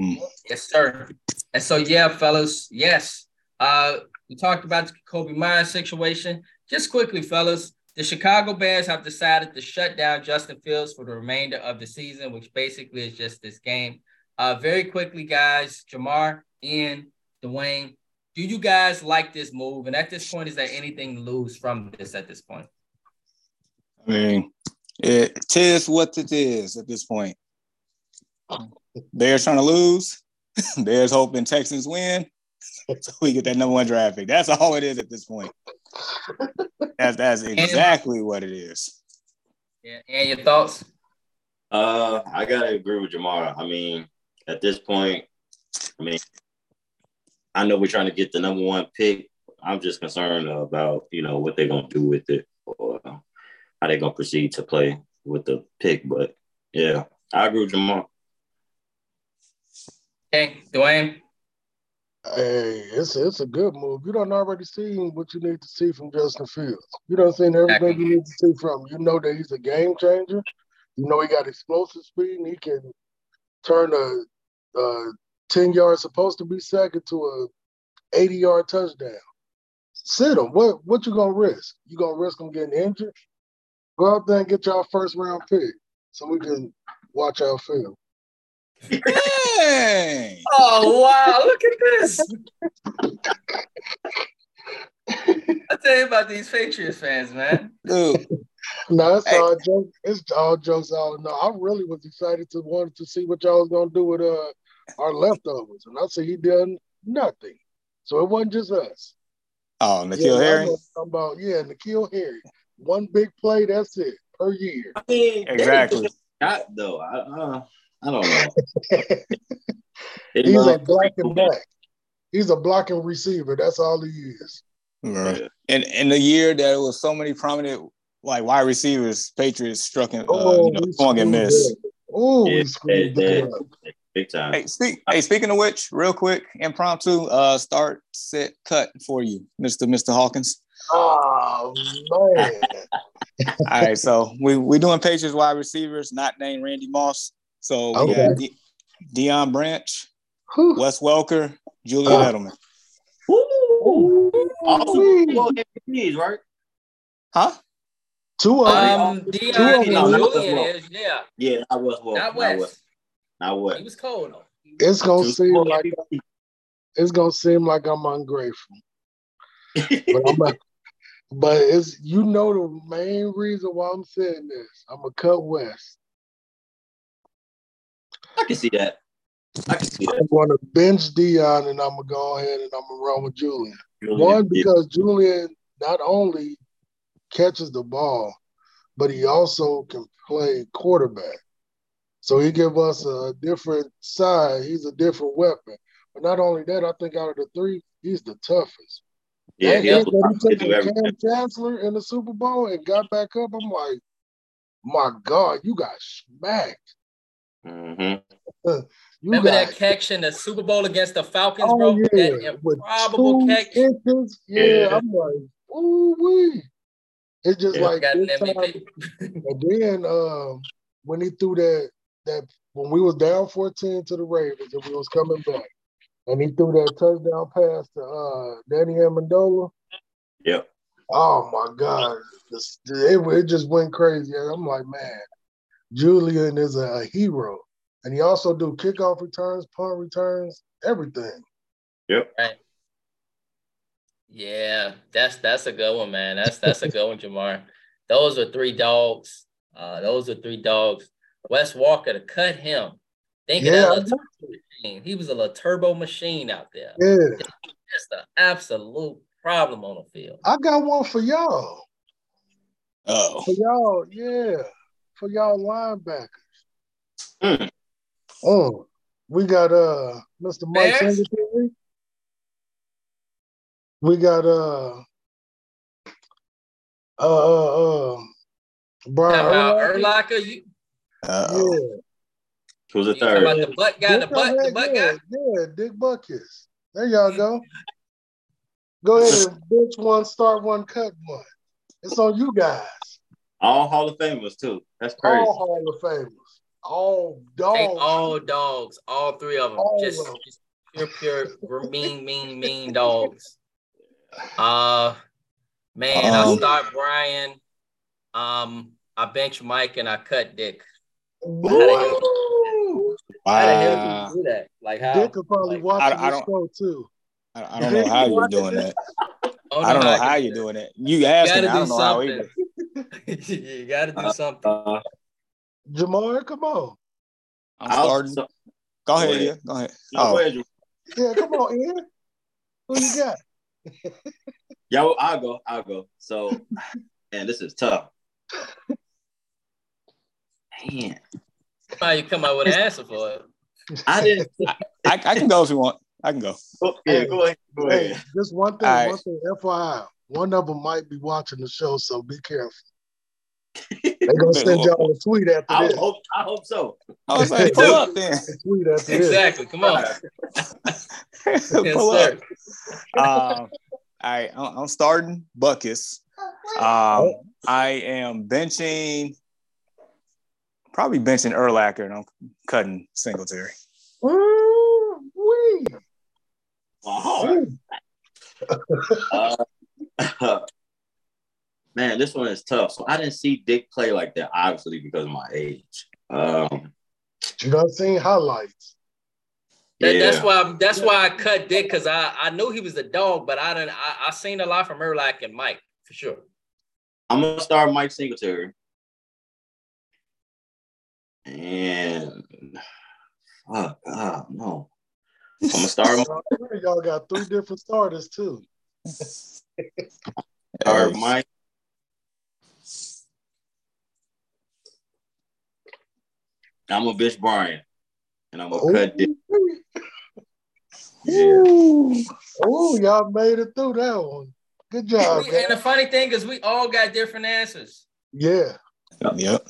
Hmm. Yes, sir. And so yeah, fellas, yes. Uh, we talked about the Kobe Bryant situation. Just quickly, fellas, the Chicago Bears have decided to shut down Justin Fields for the remainder of the season, which basically is just this game. Uh, very quickly, guys, Jamar, Ian, Dwayne, do you guys like this move? And at this point, is there anything to lose from this at this point? I mean, it is what it is at this point. Bears trying to lose. Bears hoping Texans win. So we get that number one draft pick. That's all it is at this point. That's that's exactly what it is. Yeah, and your thoughts? Uh, I gotta agree with Jamar. I mean, at this point, I mean, I know we're trying to get the number one pick. I'm just concerned about you know what they're gonna do with it or how they're gonna proceed to play with the pick. But yeah, I agree with Jamar. Okay, Dwayne. Hey, it's it's a good move. You don't already seen what you need to see from Justin Fields. You don't seen everything you need to see from. You know that he's a game changer. You know he got explosive speed and he can turn a, a ten yard supposed to be second to a eighty yard touchdown. Sit him. What what you gonna risk? You gonna risk him getting injured? Go out there and get y'all first round pick so we can watch our film. Dang. Oh wow, look at this. I tell you about these Patriots fans, man. Dude, No, it's Hey. all jokes. It's all jokes. All no, I really was excited to wanted to see what y'all was gonna do with uh our leftovers, and I see he done nothing. So it wasn't just us. oh, N'Keal yeah, Harry. I know what I'm about yeah, N'Keal Harry. One big play, that's it per year. I mean, Exactly. Got though. I uh, I don't know. They He's a love- black and back. He's a blocking receiver. That's all he is. Right. And in the year that it was so many prominent like wide receivers, Patriots struck in, uh, you know, swung and screwed missed. that. Oh, Yeah, we screwed they- big time. Hey, speak, hey, speaking of which, real quick, impromptu, uh, start, set, cut for you, Mister Mister Hawkins. Oh man. All right, so we we doing Patriots wide receivers, not named Randy Moss. So we Okay. got De- Deion Branch, Whew. Wes Welker, Julian Oh. Edelman. Woo! All Ooh-wee. MVPs, right? Huh? Two of them. Um, Two Deion of and them. Julian is yeah, Yeah, I was well. not Not West. West. He was cold though. it's gonna Two seem like MVPs. it's gonna seem like I'm ungrateful. But I'm not, but it's you know the main reason why I'm saying this. I'm gonna cut West. I can see that. I can see that. I'm gonna bench Deion and I'm gonna go ahead and I'm gonna run with Julian. Julian, One yeah. because Julian not only catches the ball, but he also can play quarterback. So he give us a different side. He's a different weapon. But not only that, I think out of the three, he's the toughest. yeah, That he'll hit that he he'll took. Kam Chancellor in the Super Bowl and got back up. I'm like, my God, you got smacked. Mhm. You Remember got that catch in the Super Bowl against the Falcons, oh, bro? yeah, That with improbable catch. inches. Yeah, Yeah. I'm like, ooh wee. It's just Yeah. like Got an this time, and then um, when he threw that that when we was down 14 to the Ravens and we was coming back, and he threw that touchdown pass to uh, Danny Amendola. Yep. Oh my God, This- it, it just went crazy. And I'm like, man, Julian is a, a hero, and he also do kickoff returns, punt returns, everything. Yep. Yeah, that's that's a good one, man. That's that's a good one, Jamar. Those are three dogs. Uh, those are three dogs. Wes Welker to cut him. Think of that I little turbo machine. He was a little turbo machine out there. Yeah, Just an absolute problem on the field. I got one for y'all. Oh, For y'all, yeah. For y'all linebackers. Mm. Oh, we got uh Mr. Mike Singletary. We got uh uh uh, uh Brian Now, Urlacher. Urlacher, you, Uh-oh. Yeah. Who's the you talking about the butt guy, the Dick butt, the Bucket, butt yeah, guy? Yeah, Dick Butkus. There y'all go. Go ahead and bench one, start one, cut one. It's on you guys. All Hall of Famers too. That's crazy. All Hall of Famers. All dogs. Take all dogs, all three of them. All just, of 'em. just pure, pure, mean, mean, mean dogs. Uh, man, I Um, start Brian. Um, I bench Mike and I cut Dick. Woo! How the hell do you do that? Like how? Dick could probably Like, watch I- this I don't- show too. I, I don't know how you're doing that. I don't know how you're doing it. You asking, Gotta I don't do know how something. either. you gotta do something. Uh, Jamar, come on. I'm I'll- starting. so- Go ahead, ahead. yeah. Go ahead. no, Oh, go ahead, Yeah, come on, Ian. Who you got? Yeah, well, I'll go. I'll go. So, man, this is tough. Man, How you come up with an answer for it? I didn't. I, I can go if you want. I can go. Oh, yeah, go ahead. Go Hey, just one thing, All right. one thing, FYI. One of them might be watching the show, so be careful. They're gonna send y'all a tweet after I this. hope. I hope so. I was like, pull up then. Tweet after this. Exactly. Come on. Yes, pull sir. up. Um, I I'm I'm starting Butkus. Um, I am benching, probably benching Urlacher, and I'm cutting Singletary. Ooh-wee. Oh, uh, man, this one is tough. So I didn't see Dick play like that, obviously because of my age. Um, You done seen highlights. That, yeah. That's why. That's why I cut Dick because I I knew he was a dog, but I didn't. I, I seen a lot from Erlach and Mike for sure. I'm gonna start Mike Singletary. And fuck, ah, no. I'm gonna start Y'all got three different starters too. Start Mike. I'm a bitch Brian. And I'm gonna cut Dick. Yeah. Oh, y'all made it through that one. Good job, We- and the funny thing is, we all got different answers. Yeah. Yep.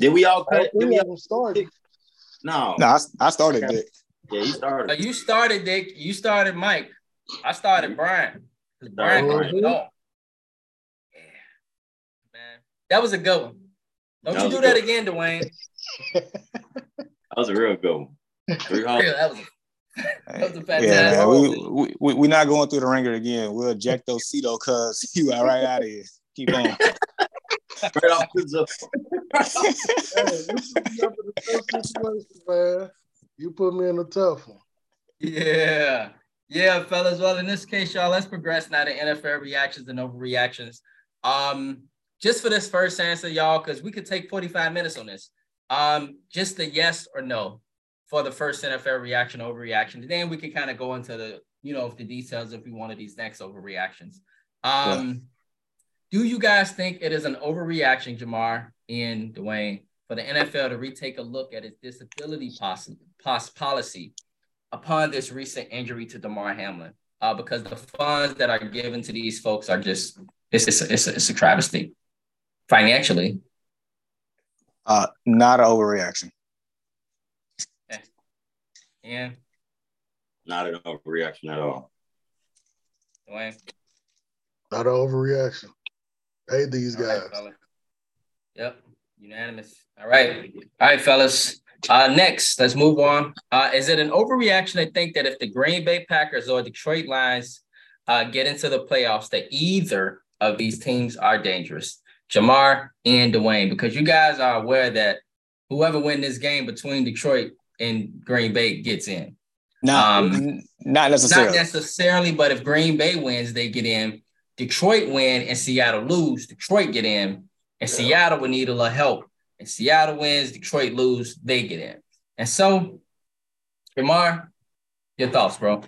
Did we all All cut? Did we all, them started. no. No, I, I started Dick. Yeah, you started. Oh, you started Dick. You started Mike. I started mm-hmm. Brian. 'Cause Brian Brian. could do it all. Yeah, man, that was a good one. Don't That you do that good again, Dwayne? That was a real good one. Three that was. That was a Yeah, man, we, we, we, we're not going through the ringer again. We'll eject those Cito cuz you are right out of here. Keep on. right off the zip. Hey, you put me up in a tough situation, man. You put me in a tough one. Yeah. Yeah, fellas. Well, in this case, y'all, let's progress now to NFL reactions and overreactions. Um, just for this first answer, y'all, because we could take 45 minutes on this. Um, just the yes or no for the first NFL reaction, overreaction. And then we can kind of go into the, you know, the details if we wanted these next overreactions. Um, do you guys think it is an overreaction, Jamar and Dwayne, for the NFL to retake a look at its disability pos- policy upon this recent injury to Damar Hamlin, uh, because the funds that are given to these folks are just it's it's, it's, a, it's a travesty financially. Uh, not an overreaction. And Not an overreaction at all. Dwayne, Not an overreaction. Hey, these all right, guys. fella. Yep, unanimous. All right, all right, fellas. Uh, next, let's move on. Uh, is it an overreaction to think that if the Green Bay Packers or Detroit Lions uh, get into the playoffs, that either of these teams are dangerous? Jamar and Dwayne, because you guys are aware that whoever win this game between Detroit and Green Bay gets in. Not, Um, not necessarily. Not necessarily, but if Green Bay wins, they get in. Detroit win and Seattle lose, Detroit get in, and Seattle would need a little help. And Seattle wins, Detroit lose, they get in. And so, Jamar, your thoughts, bro?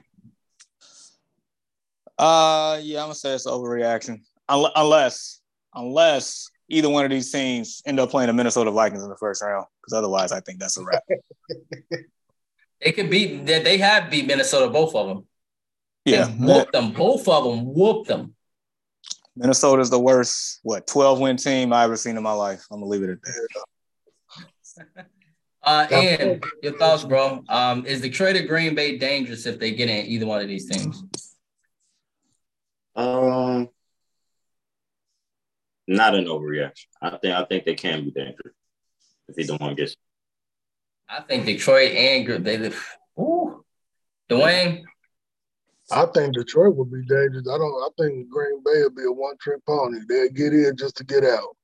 Uh, yeah, I'm gonna say it's an overreaction. Unless, unless either one of these teams end up playing the Minnesota Vikings in the first round. Because otherwise, I think that's a wrap. They could beat. They, they have beat Minnesota, both of them. Yeah, They whooped them. Both of them whooped them. Minnesota's the worst, what, 12 win team I ever seen in my life. I'm gonna leave it at that. Uh, and your thoughts, bro? Um, is Detroit or Green Bay dangerous if they get in either one of these teams? Um, not an overreaction. I think I think they can be dangerous if either one gets. I think Detroit and Gr- they. Ooh, Dwayne. I think Detroit would be dangerous. I don't. I think Green Bay would be a one trick pony. They'll get in just to get out.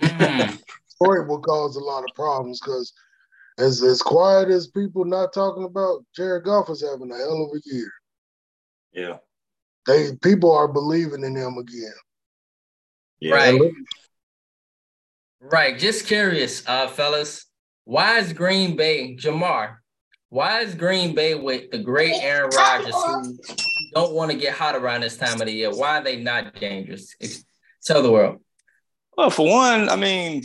Mm, Detroit will cause a lot of problems because, as as quiet as people not talking about, Jared Goff is having a hell of a year. Yeah, They people are believing in him again. yeah. Right. Right. Just curious, uh, fellas. Why is Green Bay Jamar? Why is Green Bay with the great Aaron Rodgers who don't want to get hot around this time of the year? Why are they not dangerous? Tell the world. Well, for one, I mean,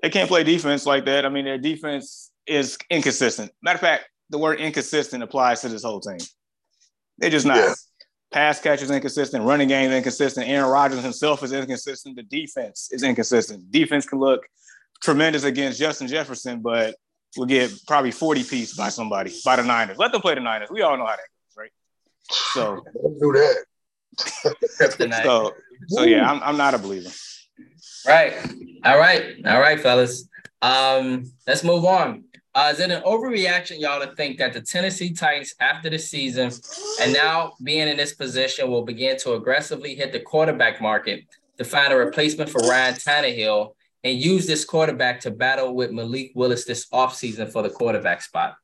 they can't play defense like that. I mean, their defense is inconsistent. Matter of fact, the word inconsistent applies to this whole team. They're just not. Yeah. Pass catchers inconsistent, running game inconsistent. Aaron Rodgers himself is inconsistent. The defense is inconsistent. Defense can look tremendous against Justin Jefferson, but will get probably 40 piece by somebody, by the Niners. Let them play the Niners. We all know how that goes, right? So, don't do that. So, so yeah, I'm, I'm not a believer. Right. All right. All right, fellas. Um, let's move on. Uh, is it an overreaction, y'all, to think that the Tennessee Titans, after the season and now being in this position, will begin to aggressively hit the quarterback market to find a replacement for Ryan Tannehill and use this quarterback to battle with Malik Willis this offseason for the quarterback spot?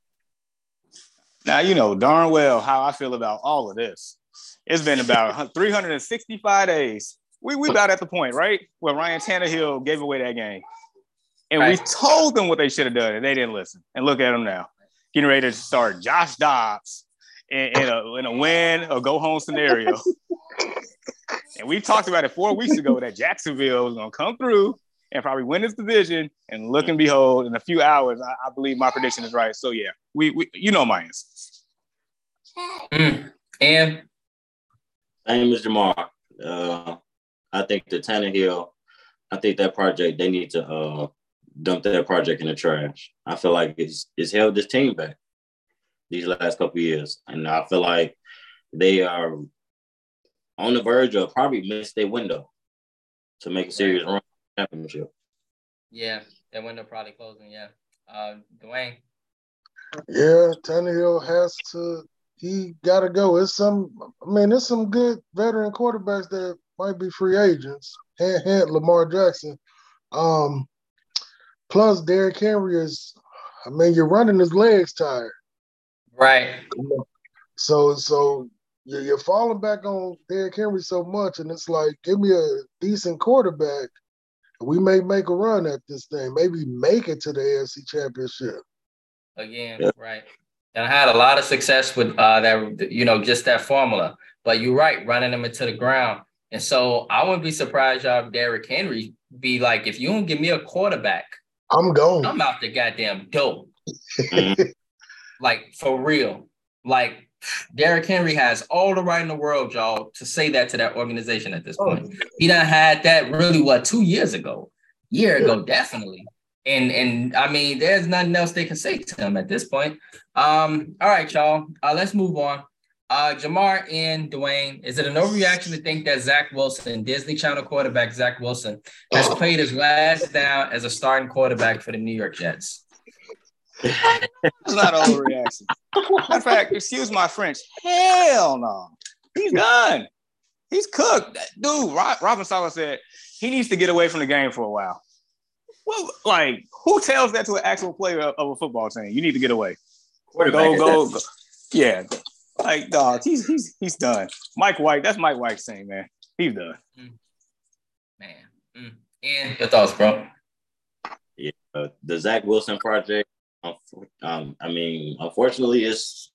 Now you know darn well how I feel about all of this. It's been about 365 days. We we about at the point, right, where Ryan Tannehill gave away that game, and we told them what they should have done, and they didn't listen. And look at them now, getting ready to start Josh Dobbs in, in a in a win or go home scenario. and we talked about it four weeks ago that Jacksonville was going to come through and probably win this division. And look and behold, in a few hours, I, I believe my prediction is right. So yeah, we, we you know my answer. Mm. And Same as Jamar. Uh, I think the Tannehill, I think that project they need to uh, dump that project in the trash. I feel like it's it's held this team back these last couple of years, and I feel like they are on the verge of probably miss their window to make a serious run at the championship. yeah, that window probably closing. Yeah. Uh, Dwayne. Yeah, Tannehill has to. He got to go. It's some. I mean, there's some good veteran quarterbacks that might be free agents. Hint, hint, Lamar Jackson. Um, plus Derrick Henry is. I mean, you're running his legs tired. Right. So, so you're, you're falling back on Derrick Henry so much, and it's like, give me a decent quarterback. We may make a run at this thing. Maybe make it to the AFC Championship. again, Yeah. right? And I had a lot of success with uh, that, you know, just that formula. But you're right, running them into the ground. And so I wouldn't be surprised, y'all, if Derrick Henry be like, if you don't give me a quarterback, I'm going. I'm out the goddamn dope. Mhm. Like for real. Like Derrick Henry has all the right in the world, y'all, to say that to that organization at this point. He done had that really what two years ago, year ago, definitely. And and I mean, there's nothing else they can say to him at this point. Um, all right, y'all. Uh, let's move on. Uh, Jamar and Dwayne, is it an overreaction to think that Zach Wilson, Disney Channel quarterback Zach Wilson, has played his last down as a starting quarterback for the New York Jets? It's not an overreaction. Matter of fact, excuse my French. Hell no. He's done. He's cooked. Dude, Rob, Robert Saleh said he needs to get away from the game for a while. Well, like, who tells that to an actual player of, of a football team? You need to get away. Go, go, go. Yeah. Like, dog, he's he's he's done. Mike White, that's Mike White's team, man. He's done. Man. Mm. And your thoughts, bro? uh, the Zach Wilson project. Um, um, I mean, unfortunately, it's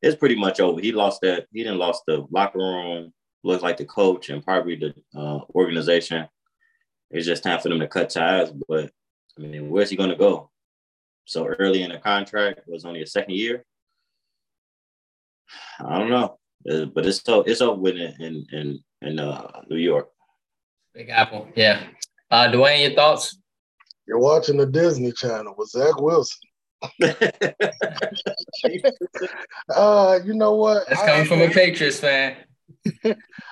it's pretty much over. He lost that. He didn't lost the locker room. Looks like the coach and probably the uh, organization it's just time for them to cut ties. But I mean, where's he going to go? So early in the contract was only a second year. I don't know, uh, but it's so it's over with in in in uh, New York. Big Apple, yeah. Uh, Dwayne, your thoughts? You're watching the Disney Channel with Zach Wilson. Uh, you know what? That's coming I, from a Patriots fan.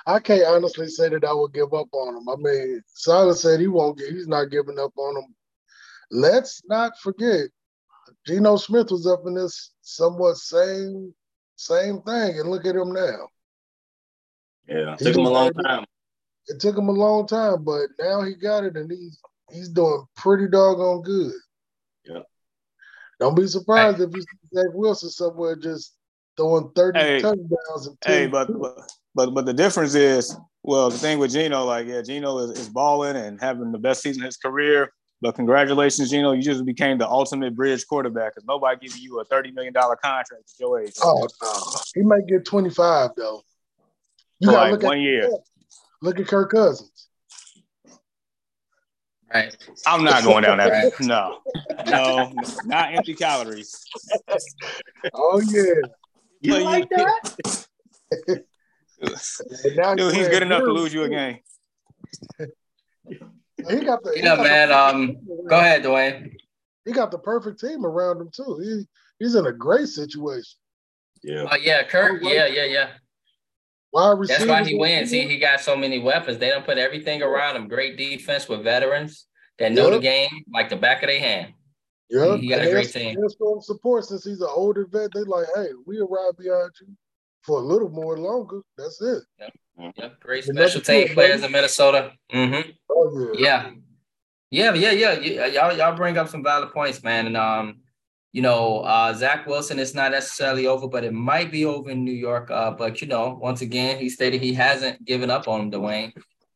I can't honestly say that I would give up on him. I mean, Silas said he won't get. He's not giving up on him. Let's not forget, Geno Smith was up in this somewhat same same thing, and look at him now. Yeah, it took him a long time. It took him a long time, but now he got it, and he's he's doing pretty doggone good. Yeah. Don't be surprised hey. if you see Zach Wilson somewhere just throwing 30 hey. touchdowns. And hey, but, but but but the difference is, well, the thing with Geno, like, yeah, Geno is, is balling and having the best season of his career. But congratulations, Geno, you just became the ultimate bridge quarterback because nobody giving you a $30 million contract at your age. Oh, no. He might get 25, though. You got like look one at, year. Look at Kirk Cousins. Right. I'm not going down that. Right. No, no, not empty calories. Oh yeah. You like that? Dude, he's good enough to lose you a game. he got the. You know, man. The, um, go ahead, Dwayne. He got the perfect team around him too. He he's in a great situation. Yeah. Uh, yeah, Kirk. Yeah, yeah, yeah. Wide That's why he wins. See, he got so many weapons. They don't put everything around him. Great defense with veterans that know yep. the game like the back of their hand. Yeah, he, he got and a great team. Strong support since he's an older vet. They like, hey, we arrive behind you for a little more longer. That's it. Yep. Yep. Great special team players in Minnesota. Mm-hmm. Oh, yeah. yeah. Yeah, yeah, yeah. Y'all, y'all bring up some valid points, man. And um, you know, uh, Zach Wilson is not necessarily over, but it might be over in New York. Uh, but you know, once again, he stated he hasn't given up on him, Dwayne.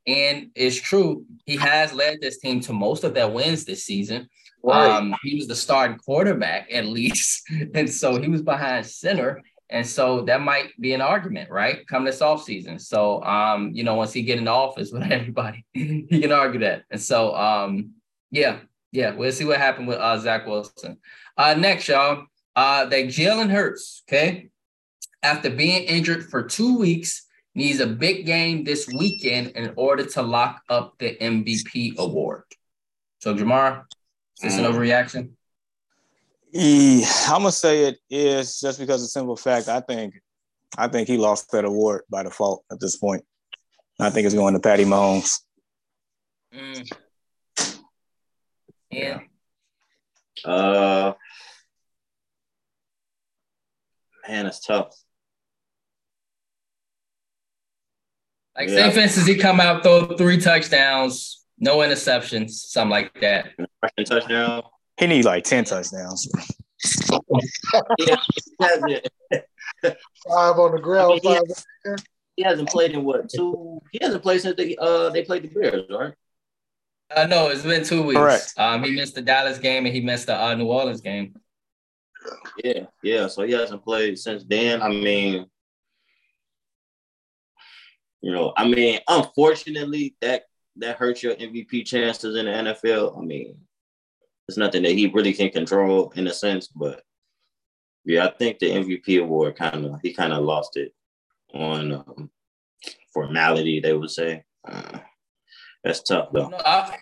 And it's true, he has led this team to most of their wins this season. Right. Um, he was the starting quarterback at least, and so he was behind center. And so that might be an argument, right? Come this off season. So um, you know, once he get in the office with everybody, he can argue that. And so um, yeah, yeah, we'll see what happened with uh, Zach Wilson. Uh, next, y'all, uh, that Jalen Hurts, okay, after being injured for two weeks, needs a big game this weekend in order to lock up the MVP award. So, Jamar, is this an mm. overreaction? Yeah, I'm gonna say it is just because of simple fact. I think, I think he lost that award by default at this point. I think it's going to Patty Mahomes. Mm. Yeah. Uh, man, it's tough. Like, yeah. say, for instance, he come out, throw three touchdowns, no interceptions, something like that. touchdown. He need like 10 touchdowns. yeah, five on the ground, I mean, five he, hasn't played in what two? He hasn't played since they uh they played the Bears, right? Uh, no, it's been two weeks. Correct. Um, he missed the Dallas game and he missed the uh, New Orleans game. Yeah, yeah. So he hasn't played since then. I mean, you know, I mean, unfortunately, that that hurts your MVP chances in the NFL. I mean, it's nothing that he really can control in a sense, but yeah, I think the MVP award kind of he kind of lost it on um, formality. They would say uh, that's tough though. No, I,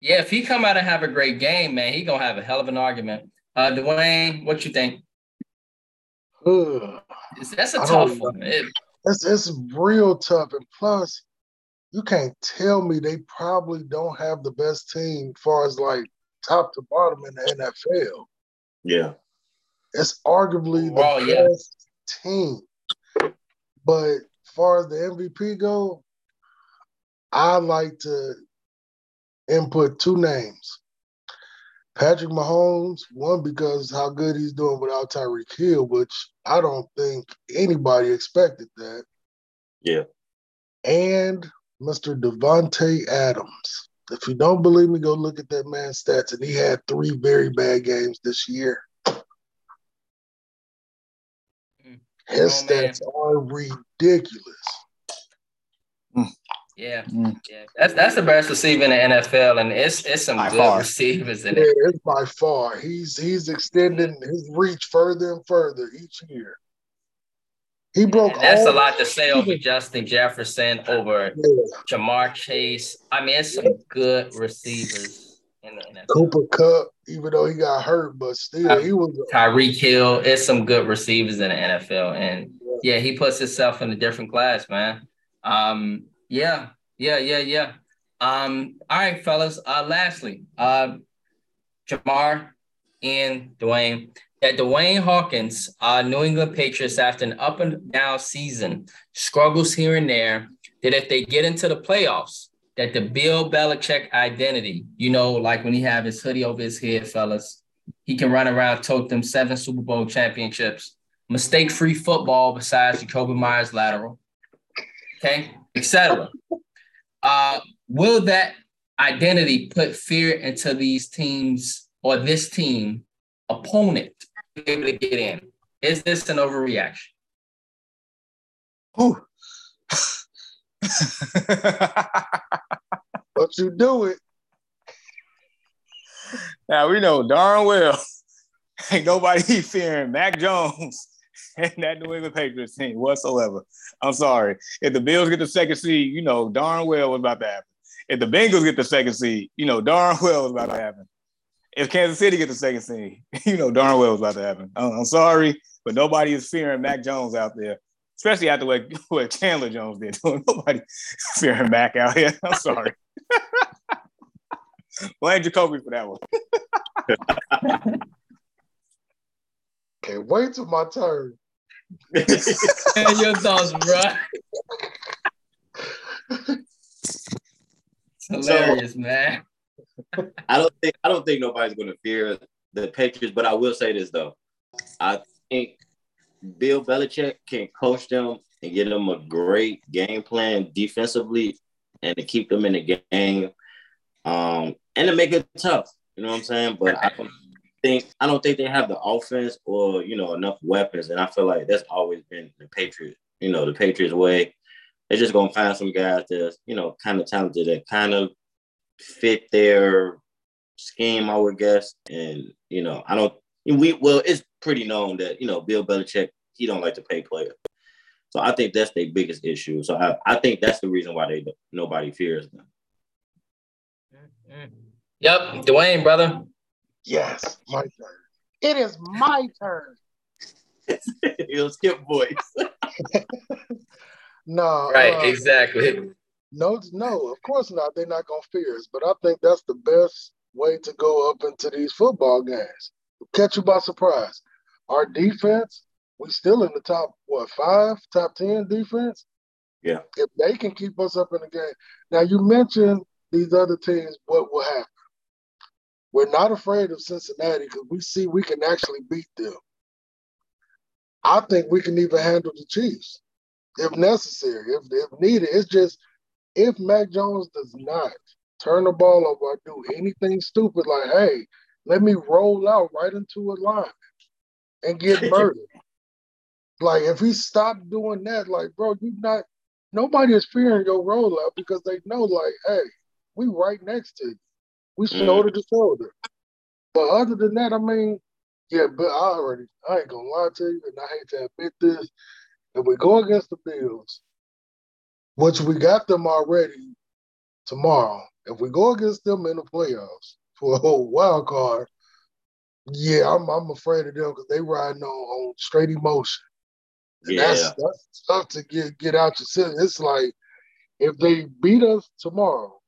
yeah, if he come out and have a great game, man, he gonna have a hell of an argument. Uh, Dwayne, what you think? that's a tough one. It, it's it's real tough, and plus, you can't tell me they probably don't have the best team, as far as like top to bottom in the NFL. Yeah, it's arguably the well, best yeah. team, but as far as the MVP go, I like to input two names. Patrick Mahomes, one because how good he's doing without Tyreek Hill, which I don't think anybody expected that. Yeah. And Mr. Davante Adams. If you don't believe me, go look at that man's stats. And he had three very bad games this year. His oh, stats are ridiculous. Hmm. Yeah, mm. yeah, that's that's the best receiver in the NFL, and it's it's some by good far. receivers in yeah, it. It's by far. He's he's extending his reach further and further each year. He broke. And that's a lot to say over Justin Jefferson, over yeah. Ja'Marr Chase. I mean, it's some good receivers in the NFL. Cooper Kupp, even though he got hurt, but still, he was Tyreek Hill. It's some good receivers in the NFL, and yeah, he puts himself in a different class, man. Um, yeah, yeah, yeah, yeah. Um, all right, fellas. Uh, lastly, uh, Jamar and Dwayne. That Dwayne Hawkins, uh, New England Patriots, after an up and down season, struggles here and there. That if they get into the playoffs, that the Bill Belichick identity, you know, like when he have his hoodie over his head, fellas, he can run around, tote them seven Super Bowl championships, mistake-free football besides Jakobi Myers lateral, okay, etc. Uh, will that identity put fear into these teams or this team opponent to be able to get in? Is this an overreaction? Ooh. but you do it. Now we know darn well ain't nobody fearing Mac Jones and that New England Patriots team whatsoever. I'm sorry. If the Bills get the second seed, you know darn well what's about to happen. If the Bengals get the second seed, you know darn well what's about to happen. If Kansas City get the second seed, you know darn well what's about to happen. I'm, sorry, but nobody is fearing Mac Jones out there, especially after what, what Chandler Jones did. Nobody fearing Mac out here. I'm sorry. Blame Jakobi for that one. Can't wait till my turn. and your thoughts, bro. hilarious, so, man. I don't think I don't think nobody's gonna fear the Patriots, but I will say this though. I think Bill Belichick can coach them and get them a great game plan defensively and to keep them in the game. Um, and to make it tough. You know what I'm saying? But I don't think I don't think they have the offense or you know enough weapons, and I feel like that's always been the Patriots. You know, the Patriots way. They're just gonna find some guys that you know kind of talented that kind of fit their scheme, I would guess. And you know, I don't. We well, it's pretty known that you know Bill Belichick he don't like to pay players. So I think that's their biggest issue. So I, I think that's the reason why they nobody fears them. Yep, Dwayne, brother. Yes, my turn. It is my turn. He'll skip voice. no. Right, uh, exactly. No, no, of course not. They're not gonna fear us, but I think that's the best way to go up into these football games. Catch you by surprise. Our defense, we still in the top what five, top ten defense. Yeah. If they can keep us up in the game. Now you mentioned these other teams, what will happen? We're not afraid of Cincinnati because we see we can actually beat them. I think we can even handle the Chiefs if necessary, if, if needed. It's just if Mac Jones does not turn the ball over or do anything stupid like, hey, let me roll out right into a line and get murdered. like if he stopped doing that, like, bro, you're not nobody is fearing your rollout because they know, like, hey, we right next to you. We mm. shoulder to shoulder. But other than that, I mean, yeah, but I already, I ain't gonna lie to you, and I hate to admit this. If we go against the Bills, which we got them already tomorrow, if we go against them in the playoffs for a whole wild card, yeah, I'm I'm afraid of them because they riding on, on straight emotion. And yeah. that's that's tough to get get out your system. It's like if they beat us tomorrow,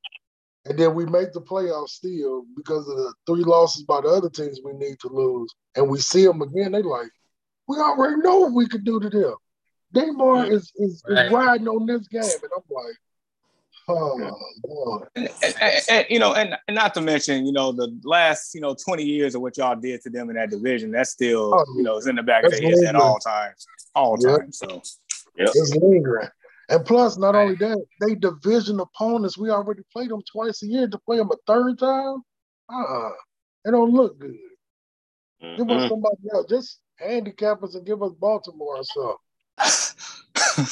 and then we make the playoffs still because of the three losses by the other teams we need to lose. And we see them again, they like, we already know what we could do to them. Damar is, is, right. is riding on this game. And I'm like, Oh, boy. And, and, and, you know, and, and not to mention, you know, the last, you know, 20 years of what y'all did to them in that division, that's still, oh, you know, is in the back of their heads at all times. All yep. times. So yep. it's lingering. And plus, not only that, they division opponents. We already played them twice a year. To play them a third time, uh-uh. It don't look good. Mm-hmm. Give us mm-hmm. somebody else. Just handicap us and give us Baltimore or something.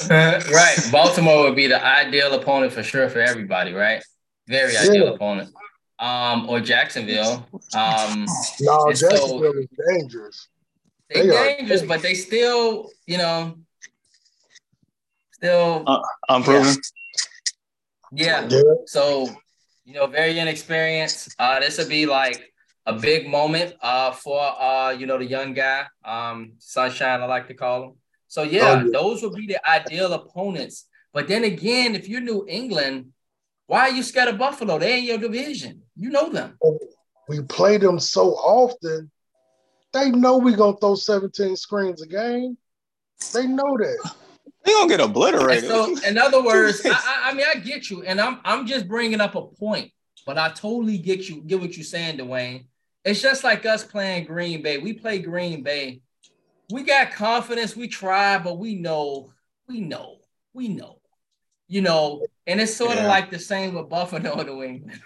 right. Baltimore would be the ideal opponent for sure for everybody, right? Very Yeah. ideal opponent. Um, or Jacksonville. Um, No, And so- Jacksonville is dangerous. they They are- dangerous, but they still, you know, still, Uh, Unproven. yeah. Yeah, So, you know, very inexperienced. Uh, this would be like a big moment uh for uh, you know, the young guy, um, Sunshine, I like to call him. So yeah, Oh, yeah. those would be the ideal opponents. But then again, if you're New England, why are you scared of Buffalo? They in your division. You know them. we play them so often. They know we're gonna throw 17 screens a game. They know that. They gonna get And obliterated. so, in other words, I, I, I mean, I get you, and I'm I'm just bringing up a point, but I totally get you, get what you're saying, Dwayne. It's just like us playing Green Bay. We play Green Bay. We got confidence. We try, but we know, we know, we know, you know. And it's sort of like the same with Buffalo and New England.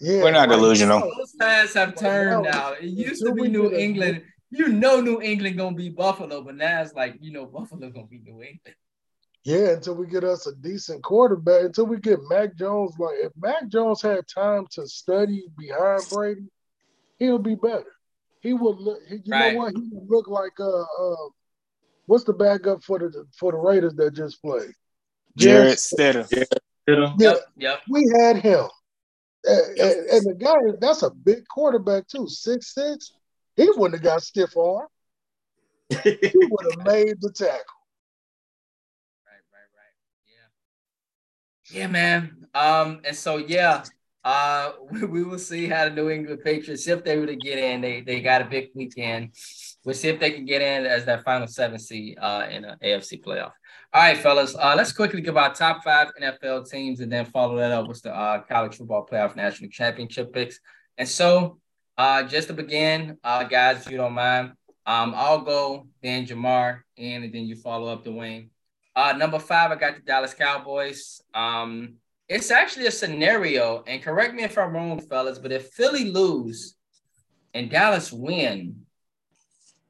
Yeah, We're not delusional. Those times have turned now. It used to be New England. You know, New England gonna be Buffalo, but now it's like you know, Buffalo gonna be New England. Yeah, until we get us a decent quarterback, until we get Mac Jones. Like if Mac Jones had time to study behind Brady, he'll be better. He would look. he- You Right. know what? He would look like uh, uh what's the backup for the for the Raiders that just played? Jarrett Yes. Stidham. You know? Yeah, Yep, yep. we had him, and, and- and the guy that's a big quarterback too, six six. He wouldn't have got stiff arm. He would have made the tackle. Right, right, right. Yeah. Yeah, man. Um, and so yeah, uh, we, we will see how the New England Patriots, if they were to get in, they they got a big weekend. We'll see if they can get in as that final seven seed uh in an AFC playoff. All right, fellas. Uh, let's quickly give our top five NFL teams and then follow that up with the uh, college football playoff national championship picks. And so, uh, just to begin, uh, guys, if you don't mind, um, I'll go, then Jamar, and, and then you follow up Dwayne. Uh, number five, I got the Dallas Cowboys. Um, it's actually a scenario, and correct me if I'm wrong, fellas, but if Philly lose and Dallas win,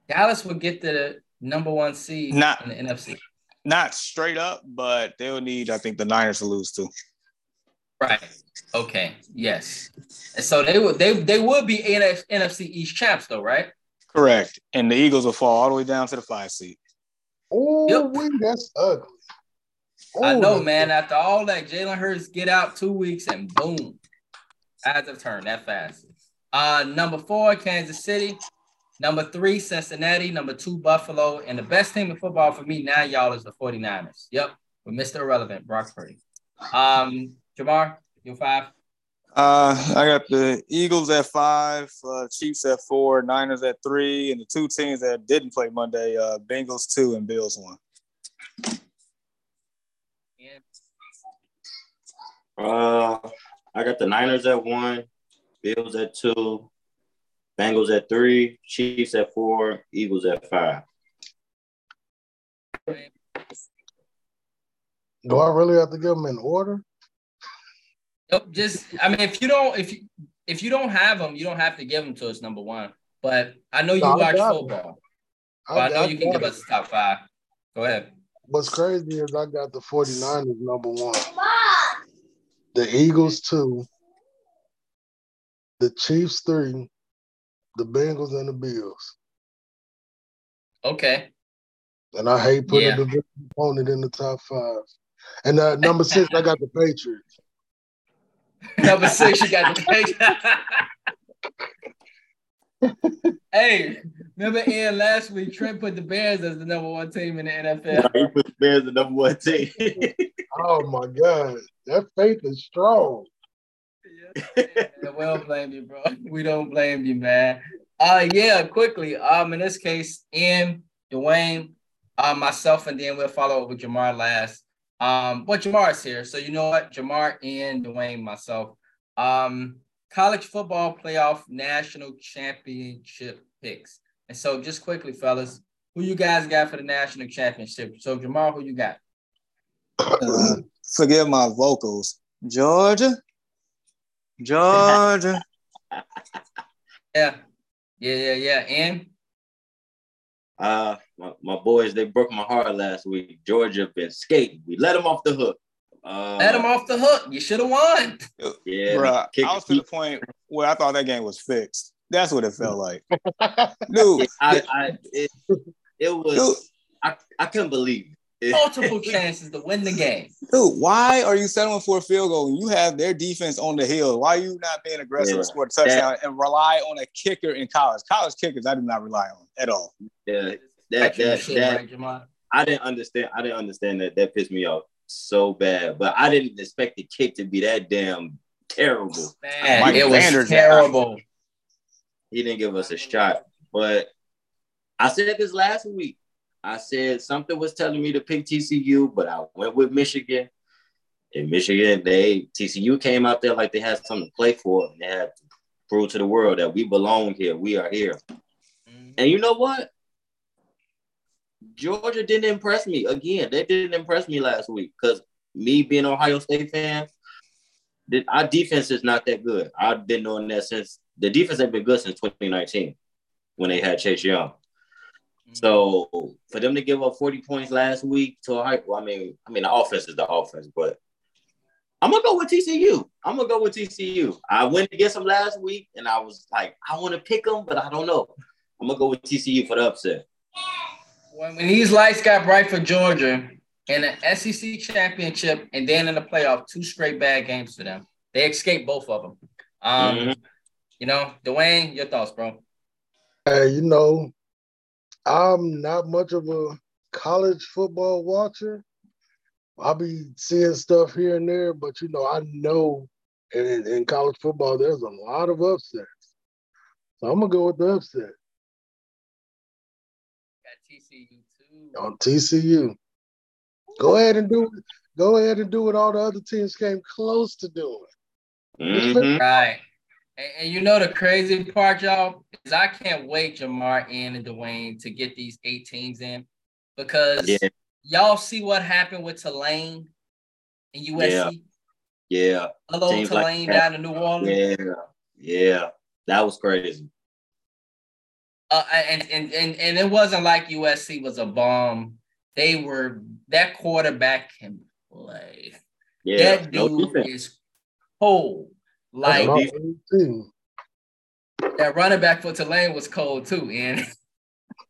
Dallas will get the number one seed Not- in the NFC. Not straight up, but they'll need, I think, the Niners to lose too. Right. Okay. Yes. And so they would they they would be NF, NFC East champs though, right? Correct. And the Eagles will fall all the way down to the five seed. Oh, Yep. that's ugly. I Oh, know, that's man. After all that, Jalen Hurts get out two weeks and boom, as of turn that fast. Uh, number four, Kansas City. Number three, Cincinnati. Number two, Buffalo. And the best team in football for me now, y'all, is the 49ers. Yep, with Mr. Irrelevant, Brock Purdy. Um, Jamar, you five. Uh, I got the Eagles at five, uh, Chiefs at four, Niners at three, and the two teams that didn't play Monday, uh, Bengals two and Bills one. And Uh, I got the Niners at one, Bills at two, Bengals at three, Chiefs at four, Eagles at five. Do I really have to give them in order? Nope, just I mean, if you don't, if you if you don't have them, you don't have to give them to us. Number one, but I know you No, I watch got 'em. football, but I know you can got give us the top five. Go ahead. What's crazy is I got the 49ers number one, the Eagles two, the Chiefs three, the Bengals and the Bills. Okay. And I hate putting Yeah. a division opponent in the top five. And uh, number six, I got the Patriots. Number six, you got the page. hey, remember Ian last week? Trent put the Bears as the number one team in the NFL. He put the Bears the number one team. Oh my God, that faith is strong. Yeah, we don't blame you, bro. We don't blame you, man. Uh yeah, quickly. Um, in this case, Ian, Dwayne, uh, myself, and then we'll follow up with Jamar last. Um, but Jamar's here, so you know what? Jamar, and Dwayne, myself. Um, college football playoff national championship picks. And so, just quickly, fellas, who you guys got for the national championship? So, Jamar, who you got? Uh, forgive my vocals. Georgia, Georgia. Yeah, yeah, yeah, yeah. And Uh, my, my boys, they broke my heart last week. Georgia been skating. We let them off the hook. Uh, let them off the hook. You should have won. Yeah, bro. I was to the point where I thought that game was fixed. That's what it felt like, dude. I, I, it, it was. Dude. I, I couldn't believe it. Multiple chances to win the game. Dude, why are you settling for a field goal when you have their defense on the hill? Why are you not being aggressive yeah. and score a touchdown that, and rely on a kicker in college? College kickers, I do not rely on at all. Yeah, that that, that, that I didn't understand. I didn't understand that. That pissed me off so bad. But I didn't expect the kick to be that damn terrible. Man, it was Sanders terrible. He didn't give us a shot. But I said this last week. I said something was telling me to pick TCU, but I went with Michigan. In Michigan, they TCU came out there like they had something to play for, and they had to prove to the world that we belong here. We are here. Mm-hmm. And you know what? Georgia didn't impress me again. They didn't impress me last week because me being an Ohio State fan, our defense is not that good. I've been knowing that since the defense has been good since 2019 when they had Chase Young. Mm-hmm. So for them to give up 40 points last week to a well, I mean, I mean the offense is the offense, but I'm gonna go with TCU. I'm gonna go with TCU. I went against them last week, and I was like, I want to pick them, but I don't know. I'm gonna go with TCU for the upset when, when these lights got bright for Georgia in the SEC championship and then in the playoff, two straight bad games for them. They escaped both of them. Um, mm-hmm. You know, Dwayne, your thoughts, bro? Hey, you know, I'm not much of a college football watcher. I'll be seeing stuff here and there, but you know, I know in, in college football there's a lot of upsets. So I'm gonna go with the upset. Got TCU too. On TCU. Go ahead and do it. Go ahead and do what all the other teams came close to doing. Mm-hmm. Right. And, and, you know the crazy part, y'all, is I can't wait, Jamar, and Dwayne, to get these eight teams in because yeah. y'all see what happened with Tulane and USC. Yeah. yeah. Hello, Teams Tulane like down in New Orleans. Yeah. Yeah. That was crazy. Uh, and, and and and it wasn't like USC was a bomb. They were that quarterback can play. Yeah, that dude no is cold. Like that running back for Tulane was cold too, and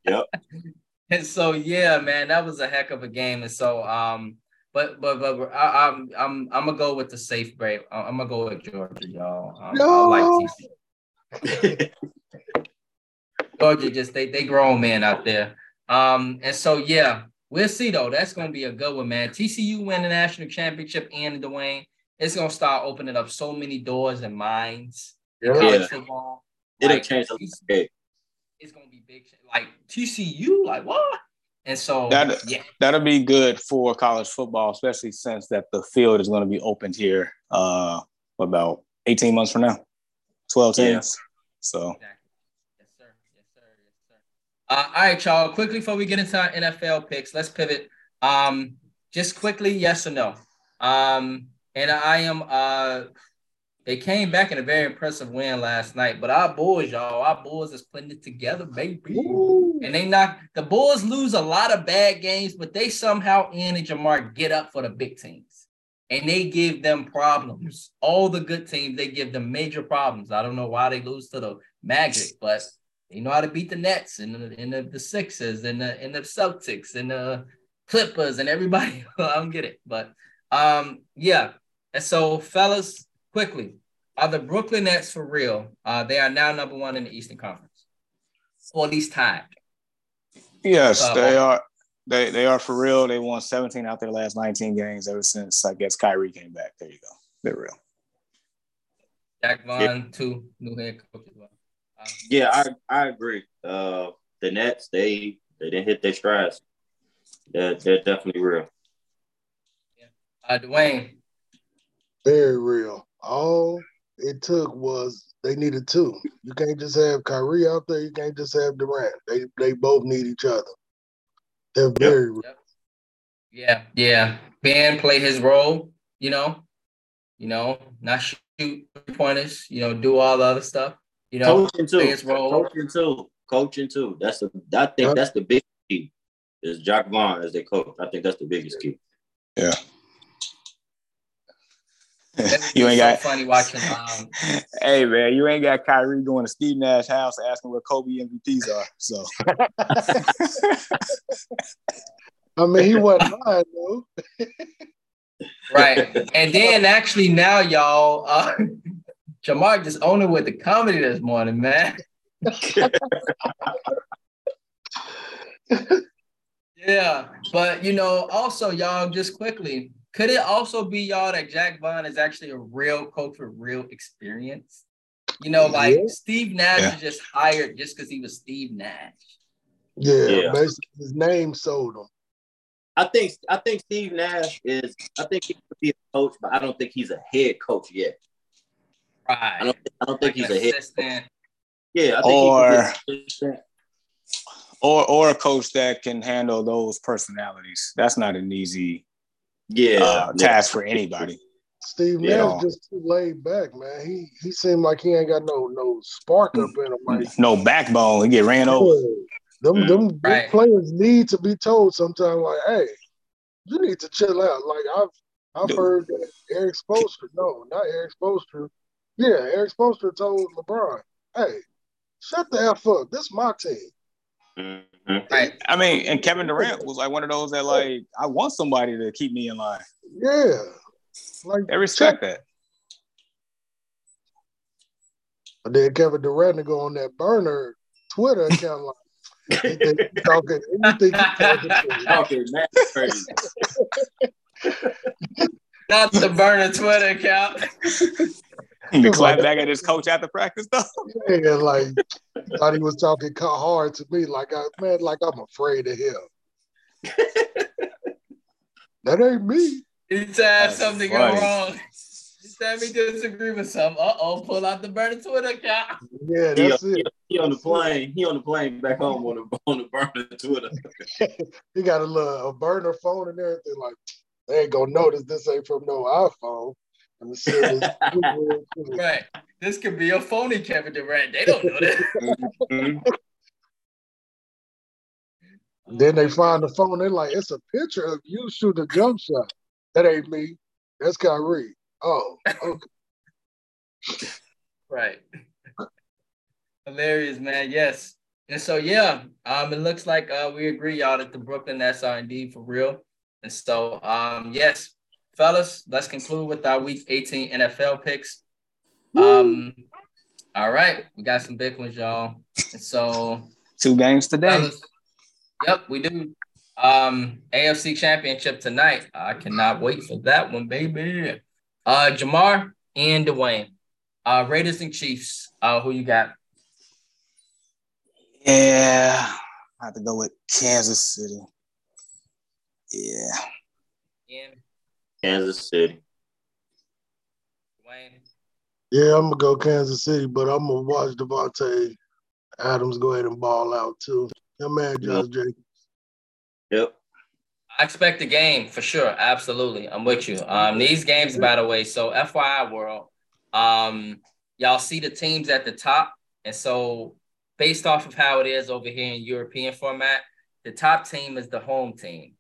yep. and so yeah, man, that was a heck of a game. And so um, but but but I, am I'm, I'm I'm gonna go with the safe break. I'm gonna go with Georgia, y'all. Um, no. I like TC. Georgia just they they grown men out there. Um, and so yeah, we'll see though. That's gonna be a good one, man. TCU win the national championship and Dwayne. It's gonna start opening up so many doors and minds. Yeah. yeah. Football. It'll like, change the It's gonna be big. Like TCU, like what? And so that yeah. that'll be good for college football, especially since that the field is going to be opened here uh about 18 months from now. 12 teams. Yeah. So exactly. Yes, sir. Yes, sir. Yes, sir. Uh, all right, y'all. Quickly before we get into our NFL picks, let's pivot. Um, just quickly, yes or no. Um, and I am uh they came back in a very impressive win last night. But our boys, y'all, our boys is putting it together, baby. Ooh. And they knock the Bulls lose a lot of bad games, but they somehow in and Jamar get up for the big teams. And they give them problems. All the good teams, they give them major problems. I don't know why they lose to the Magic, but they know how to beat the Nets and the, and the, the Sixers and the and the Celtics and the Clippers and everybody. I don't get it, but um, yeah. And so, fellas, quickly, are the Brooklyn Nets for real? Uh, they are now number one in the Eastern Conference, or at least tied. Yes, uh, they are. They they are for real. They won 17 out their last 19 games ever since I guess Kyrie came back. There you go. They're real. Jacque Vaughn, yeah. two new head coach as well. Yeah, I I agree. Uh, the Nets they they didn't hit their strides. They're, they're definitely real. Yeah. Uh, Dwayne. Very real. All it took was they needed two. You can't just have Kyrie out there. You can't just have Durant. They they both need each other. They're very yep. Yeah, yeah. Ben play his role. You know, you know, not shoot pointers. You know, do all the other stuff. You know, coaching too. His role. Coaching too. coaching too. That's the I think that's the big key. Is Jacque Vaughn as their coach. I think that's the biggest key. Yeah. You ain't so got funny watching. Um, hey man, you ain't got Kyrie going to Steve Nash house asking where Kobe MVPs are. So I mean, he wasn't lying though. right, and then actually now y'all, uh, Jamar just owned it with the comedy this morning, man. yeah, but you know, also y'all just quickly, could it also be y'all that Jacque Vaughn is actually a real coach with real experience? You know, like yeah. Steve Nash yeah. is just hired just because he was Steve Nash. Yeah, yeah, basically his name sold him. I think I think Steve Nash is. I think he could be a coach, but I don't think he's a head coach yet. Right. I don't. I don't think like he's a head. Coach. Yeah. or or or a coach that can handle those personalities. That's not an easy yeah uh, task for anybody. Steve Nash know. just too laid back, man. He he seemed like he ain't got no no spark up in him. Like, no backbone. He get ran over. Them, mm, them, right. them players need to be told sometimes, like, hey, you need to chill out. Like I've I've Dude. heard that Erik Spoelstra, no, not Erik Spoelstra. Yeah, Erik Spoelstra told LeBron, hey, shut the F up. This is my team. Mm-hmm. Right. I mean, and Kevin Durant was like one of those that like I want somebody to keep me in line. Yeah. Like I respect check. that. But then Kevin Durant to go on that burner Twitter account like anything talking, anything talking, crazy. Not the burner Twitter account. You clap back at his coach after practice though. Yeah, like thought he was talking hard to me, like I man, like I'm afraid of him. that ain't me. Anytime something go wrong, Anytime he disagree with something, uh oh, pull out the burner Twitter account. Yeah, that's he, it. He, he on the plane. He on the plane back home on the on the burner Twitter. he got a little a burner phone and everything. Like they ain't gonna notice this ain't from no iPhone. right. This could be a phony Kevin Durant. They don't know that. Mm-hmm. then they find the phone. They're like, it's a picture of you shooting a jump shot. That ain't me. That's Kyrie. Oh, okay. right. Hilarious, man. Yes. And so yeah, um, it looks like uh, we agree, y'all, that the Brooklyn Nets are indeed for real. And so um, yes, fellas, let's conclude with our week 18 NFL picks. Um, all right, we got some big ones, y'all. So two games today. Fellas, yep, we do. Um, AFC championship tonight. I cannot wait for that one, baby. Uh Jamar and Dwayne. Uh Raiders and Chiefs. Uh who you got? Yeah, I have to go with Kansas City. Yeah. Yeah. Kansas City. Wayne. Yeah, I'm gonna go Kansas City, but I'm gonna watch Davante Adams go ahead and ball out too. Your man Josh yep. Jacobs. Yep. I expect the game for sure. Absolutely. I'm with you. Um, these games, by the way, so FYI world, um, y'all see the teams at the top. And so based off of how it is over here in European format, the top team is the home team.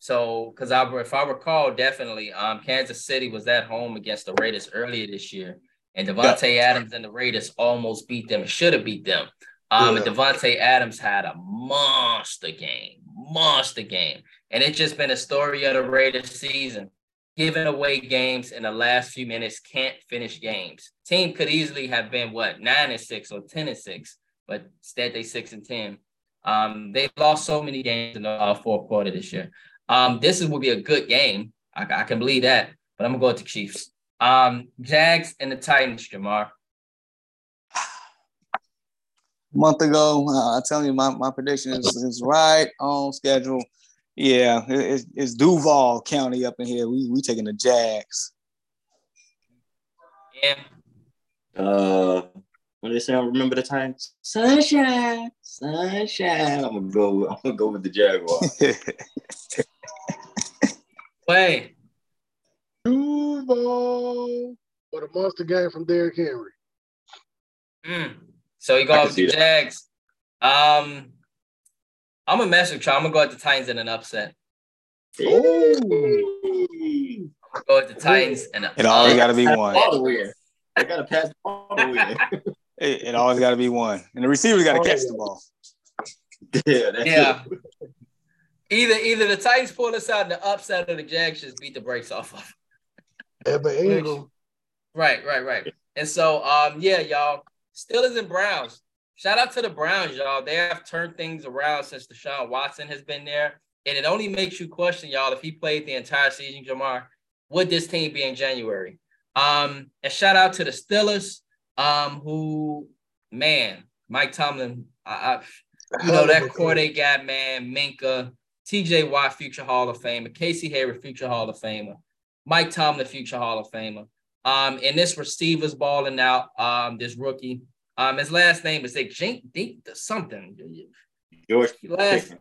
So, because I, if I recall, definitely, um, Kansas City was at home against the Raiders earlier this year, and Davante yeah. Adams and the Raiders almost beat them. Should have beat them. Um, yeah. and Adams had a monster game, monster game, and it's just been a story of the Raiders season. Giving away games in the last few minutes, can't finish games. Team could easily have been what nine and six or ten and six, but instead they six and ten. Um, they lost so many games in the uh, fourth quarter this year. Um, this is, will be a good game. I, I can believe that, but I'm gonna go with the Chiefs. Um, Jags and the Titans, Jamar. A month ago, uh, I tell you, my, my prediction is, is right on schedule. Yeah, it's, it's Duval County up in here. We we taking the Jags. Yeah. Uh, when they say I remember the time, sunshine, sunshine. I'm gonna go. I'm gonna go with the Jaguars. Play. Duval. What a monster game from Derrick Henry. Mm. So you go with the Jags. Um, I'm gonna mess with you. I'm gonna go at the Titans in an upset. Ooh. Go at the Titans and It always got to be one. All the way. I gotta pass the ball the way. It, it always got to be one, and the receivers got to Oh, catch yeah. the ball. yeah, Yeah. it. Either either the Titans pull us out in the upset or the Jags just beat the brakes off of. Evan Engram. Right, right, right. And so um yeah, y'all, Steelers and Browns. Shout out to the Browns, y'all. They have turned things around since Deshaun Watson has been there. And it only makes you question, y'all, if he played the entire season, Jamar, would this team be in January? Um, and shout out to the Steelers, um, who, man, Mike Tomlin, I, I you know, that core they got, man, Minkah, TJ Watt, future Hall of Famer, Casey Hayward, future Hall of Famer, Mike Tomlin, future Hall of Famer. Um, and this receiver's balling out, um, this rookie. Um, his last name is like Jink Dink something. George Last, Pickens.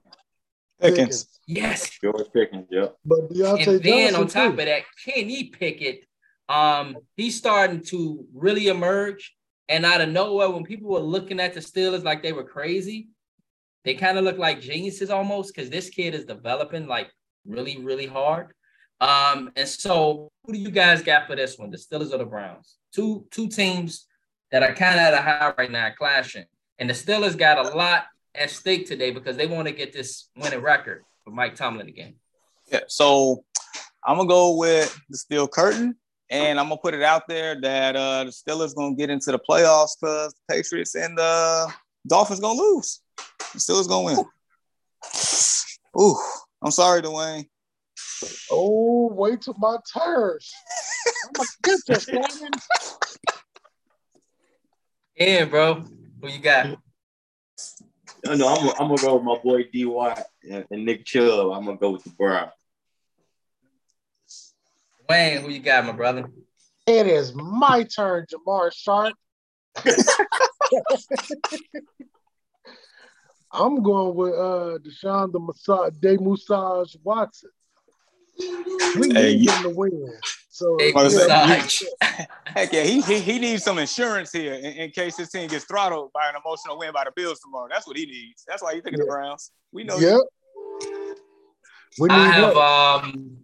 Pickens. yes. George Pickens, yep. But Diontae And then Johnson on top too. of that, Kenny Pickett, um, he's starting to really emerge. And out of nowhere, when people were looking at the Steelers like they were crazy, they kind of look like geniuses almost because this kid is developing like really, really hard. Um, and so who do you guys got for this one? The Steelers or the Browns? Two two teams that are kind of at a high right now, clashing. And the Steelers got a lot at stake today because they want to get this winning record for Mike Tomlin again. Yeah. So I'm gonna go with the steel curtain, and I'm gonna put it out there that uh, the Steelers gonna get into the playoffs because the Patriots and the Dolphins gonna lose. The Steelers gonna win. Ooh, I'm sorry, Dwayne. Oh, wait till my turn. I'm gonna get this, Shannon. Yeah, bro. Who you got? No, no, I'm, I'm gonna go with my boy D Watt and, and Nick Chubb. I'm gonna go with the Browns. Wayne, who you got, my brother? It is my turn, Jamar Sharp. I'm going with uh Deshaun the Massage De Musage Watson. We Hey, need you- him to win. So De What is that? Musage. Heck yeah, he he, he needs some insurance here in, in case his team gets throttled by an emotional win by the Bills tomorrow. That's what he needs. That's why he's picking the Yeah. Browns. We know. Yep. We need I have what? um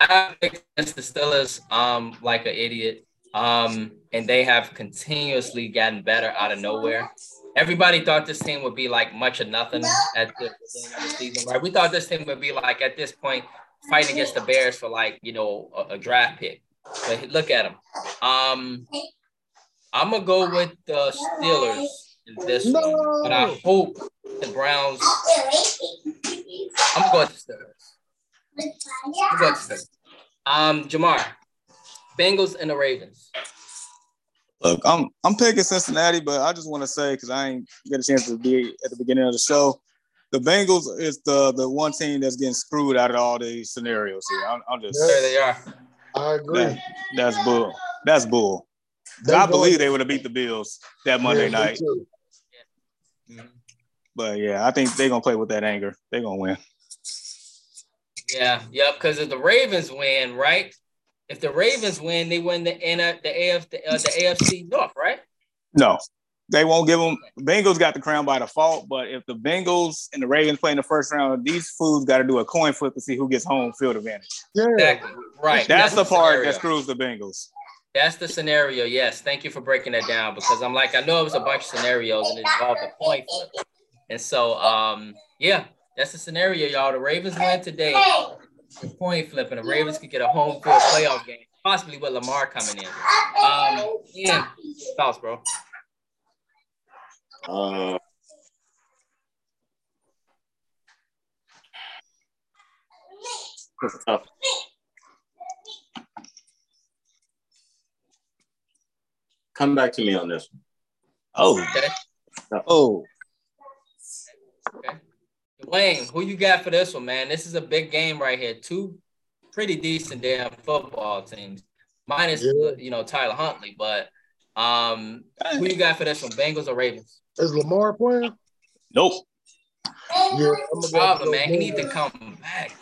I against the Steelers um like an idiot. Um and they have continuously gotten better out of nowhere. Everybody thought this team would be like much of nothing at the beginning of the season, right? We thought this team would be like at this point fighting against the Bears for like, you know, a, a draft pick. But look at them. Um I'm gonna go with the Steelers in this one, but I hope the Browns. I'm gonna go with the Steelers. I'm gonna go with the Steelers. Um, Jamar, Bengals and the Ravens. Look, I'm I'm picking Cincinnati, but I just want to say because I ain't get a chance to be at the beginning of the show. The Bengals is the the one team that's getting screwed out of all these scenarios here. I'm, I'm just There they are. I agree. that, that's bull. That's bull. I believe they would have beat the Bills that Monday Yeah, me night, too. but yeah, I think they're gonna play with that anger. They're gonna win. Yeah, yep. Because if the Ravens win, right? If the Ravens win, they win the N the AF the, uh, the AFC North, right? No, they won't give them. Bengals got the crown by default, but if the Bengals and the Ravens play in the first round, these fools got to do a coin flip to see who gets home field advantage. Yeah. Exactly. Right. That's, the part scenario. that screws the Bengals. That's the scenario. Yes. Thank you for breaking that down because I'm like, I know it was a bunch of scenarios and it involved a coin flip. And so, um, yeah, that's the scenario, y'all. The Ravens win today. The coin flip, and the Ravens could get a home field playoff game, possibly with Lamar coming in. Um, yeah, thoughts, bro. Uh, it's tough. Come back to me on this one. Oh, Okay. oh, Okay. Dwayne, who you got for this one, man? This is a big game right here. Two pretty decent damn football teams, minus Yeah. you know Tyler Huntley, but um, who you got for this one? Bengals or Ravens? Is Lamar playing? nope. Yeah. I'm gonna Problem, man. He need to come back.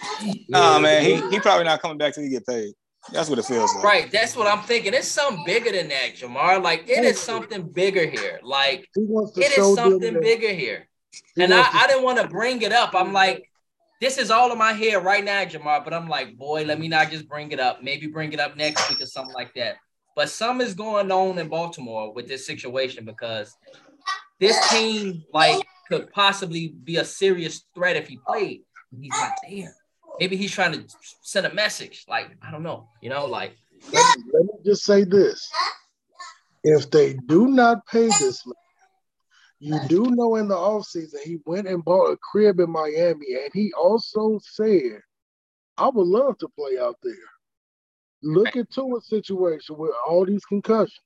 Nah, Yeah, man, he he probably not coming back till he get paid. That's what it feels like. Right. That's what I'm thinking. It's something bigger than that, Jamar. Like it is something bigger here. Like it is something bigger here. And I, I didn't want to bring it up. I'm like, this is all in my head right now, Jamar. But I'm like, boy, let me not just bring it up. Maybe bring it up next week or something like that. But something is going on in Baltimore with this situation because this team like could possibly be a serious threat if he played. And he's like, damn, maybe he's trying to send a message. Like, I don't know, you know, like. Let me, let me just say this: if they do not pay this man, you do know in the offseason he went and bought a crib in Miami, and he also said, "I would love to play out there." Look into a situation with all these concussions.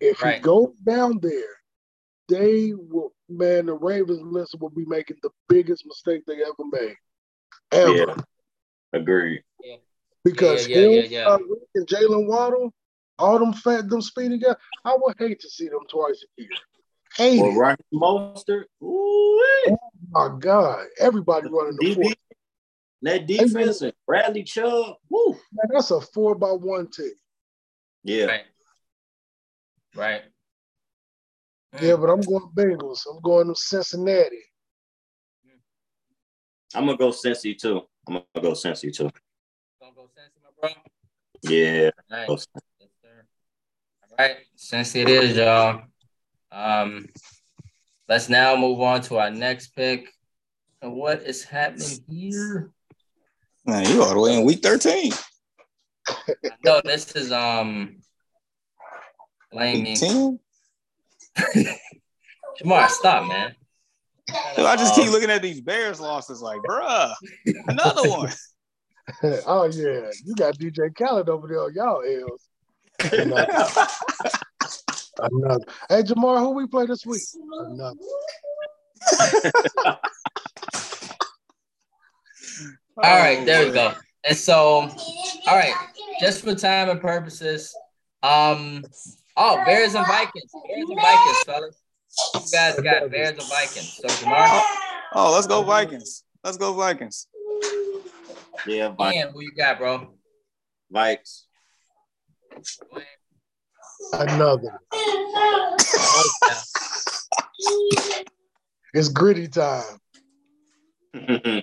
If right. he goes down there, they will, man, the Ravens list will be making the biggest mistake they ever made. Ever. Yeah. Agreed. Yeah. Because yeah, yeah, yeah, uh, and Jaylen Waddle, all them fat, them speedy guys, I would hate to see them twice a year. Hate or Raheem Mostert. Ooh, oh my God. Everybody running the DB, That defense and Bradley Chubb. Woo. Man, that's a four by one team. Yeah. Right. Right. Yeah, but I'm going Bengals. I'm going to Cincinnati. I'm gonna go Cincy too. I'm gonna go Cincy too. Gonna go Cincy, my bro. Yeah. All right. Yes, All right. Cincy it is, y'all. Um, let's now move on to our next pick. And what is happening here? Man, you all the way in week 13. no, this is um blame me. Jamar, stop, man. I just keep looking at these Bears losses like, bruh, another one. oh yeah, you got DJ Khaled over there on y'all L's. Another. Another. Hey Jamar, who we play this week? Another. all right, there we go. And so, all right, just for time and purposes, um, oh, Bears and Vikings, Bears and Vikings, fellas. You guys got Bears and Vikings. So Jamar. Oh, let's go Vikings. Let's go Vikings. Yeah, Vikings. Ian, who you got, bro? Vikes. Another. it's gritty time. Enjoy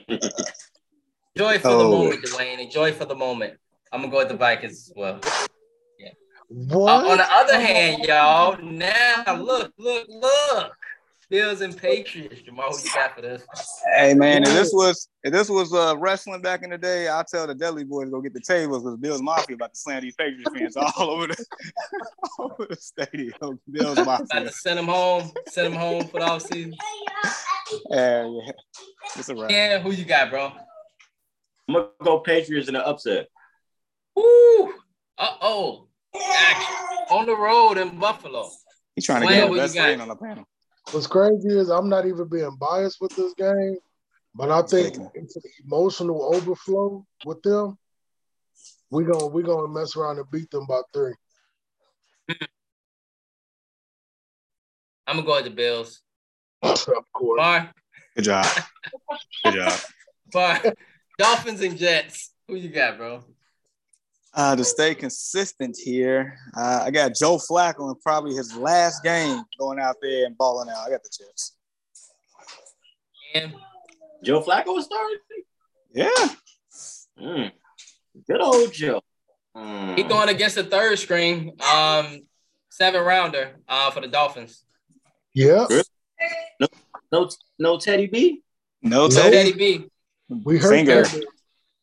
for oh. the moment, Dwayne. Enjoy for the moment. I'm gonna go with the Vikings as well. What? Uh, on the other hand, y'all, now look, look, look. Bills and Patriots. Jamal, who you got for this? Hey man, if this was if this was uh, wrestling back in the day, I'll tell the Dudley Boyz to go get the tables because Bills Mafia about to slam these Patriots fans all over the all over the stadium. Bills Mafia. About to send them home, send them home for the offseason. Yeah, yeah. It's a wrap. Yeah, who you got, bro? I'm gonna go Patriots in the upset. Woo! Uh oh. On the road in Buffalo. He's trying to get the best lane on the panel. What's crazy is I'm not even being biased with this game, but I think it's an emotional overflow with them. We're gonna we're gonna mess around and beat them by three. Hmm. I'm gonna go with the Bills. of course. Bar. Good job. Good job. Bar. Dolphins and Jets. Who you got, bro? Uh, to stay consistent here, uh, I got Joe Flacco in probably his last game going out there and balling out. I got the chips. And Joe Flacco was starting. Yeah. Mm. Good old Joe. Mm. He going against the third string, um, seven rounder uh, for the Dolphins. Yeah. No, no, no Teddy B. No Teddy, Teddy B. We heard Finger.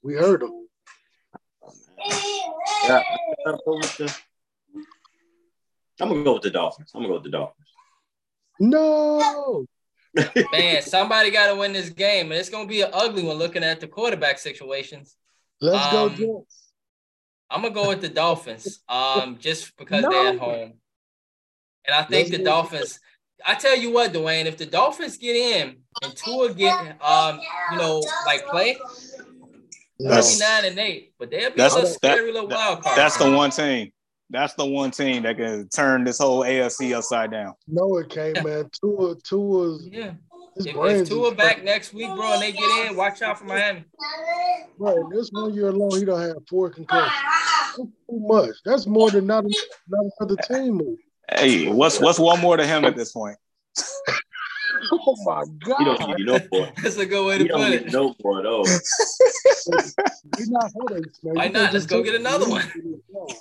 We heard him. Yeah, I'm gonna go with the Dolphins. I'm gonna go with the Dolphins. No. Man, somebody got to win this game, and it's gonna be an ugly one. Looking at the quarterback situations. Let's um, go, Jets. I'm gonna go with the Dolphins, um, just because no. they're at home, and I think Let's the Dolphins. I tell you what, Dwayne, if the Dolphins get in and Tua get, um, you know, like play, that's, nine and eight, but they'll be that's, a little scary little wild card. That's the one team. That's the one team that can turn this whole AFC upside down. No, it can't, man. Tua, Tua's yeah. His If, brains if Tua is- back next week, bro, and they get in, watch out for Miami. Bro, this one year alone, he don't have four concussions. That's too much. That's more than not, not another team. is. Hey, what's what's one more to him at this point? Oh my He don't God. need no boy. That's a good way He to don't put need it. no boy though. He's not headaches, man. Why not? can't Let's just go get another one. with this one.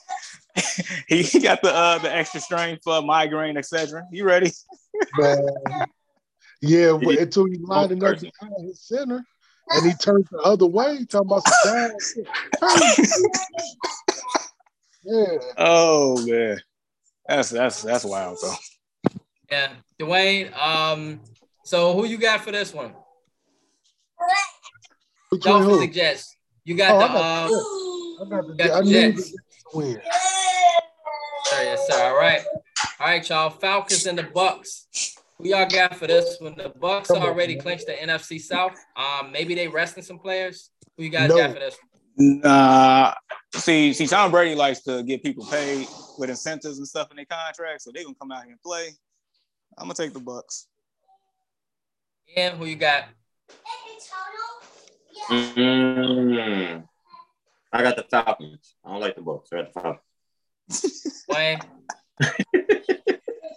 He he got the uh the extra strength for migraine, etc. You ready? Man. Yeah, but until he lining up person. behind his center and he turns the other way, talking about some down. Turn. Yeah. Oh man, that's that's that's wild though. Yeah, Dwayne. Um, so who you got for this one? Between Dolphins who? and Jets. You got Oh, the got um. the I got the got I the need the Jets. Jets to win. Sir, yes, sir. All right, all right, y'all. Falcons and the Bucks. Who y'all got for this one? The Bucks Come on, already man. clinched the NFC South. Um, maybe they resting some players. Who you guys No. got for this? One? Nah, see, see, Tom Brady likes to get people paid with incentives and stuff in their contracts, so they're gonna come out here and play. I'm gonna take the Bucks. And who you got? Mm. I got the Falcons. I don't like the Bucks. I got the Falcons. Wayne.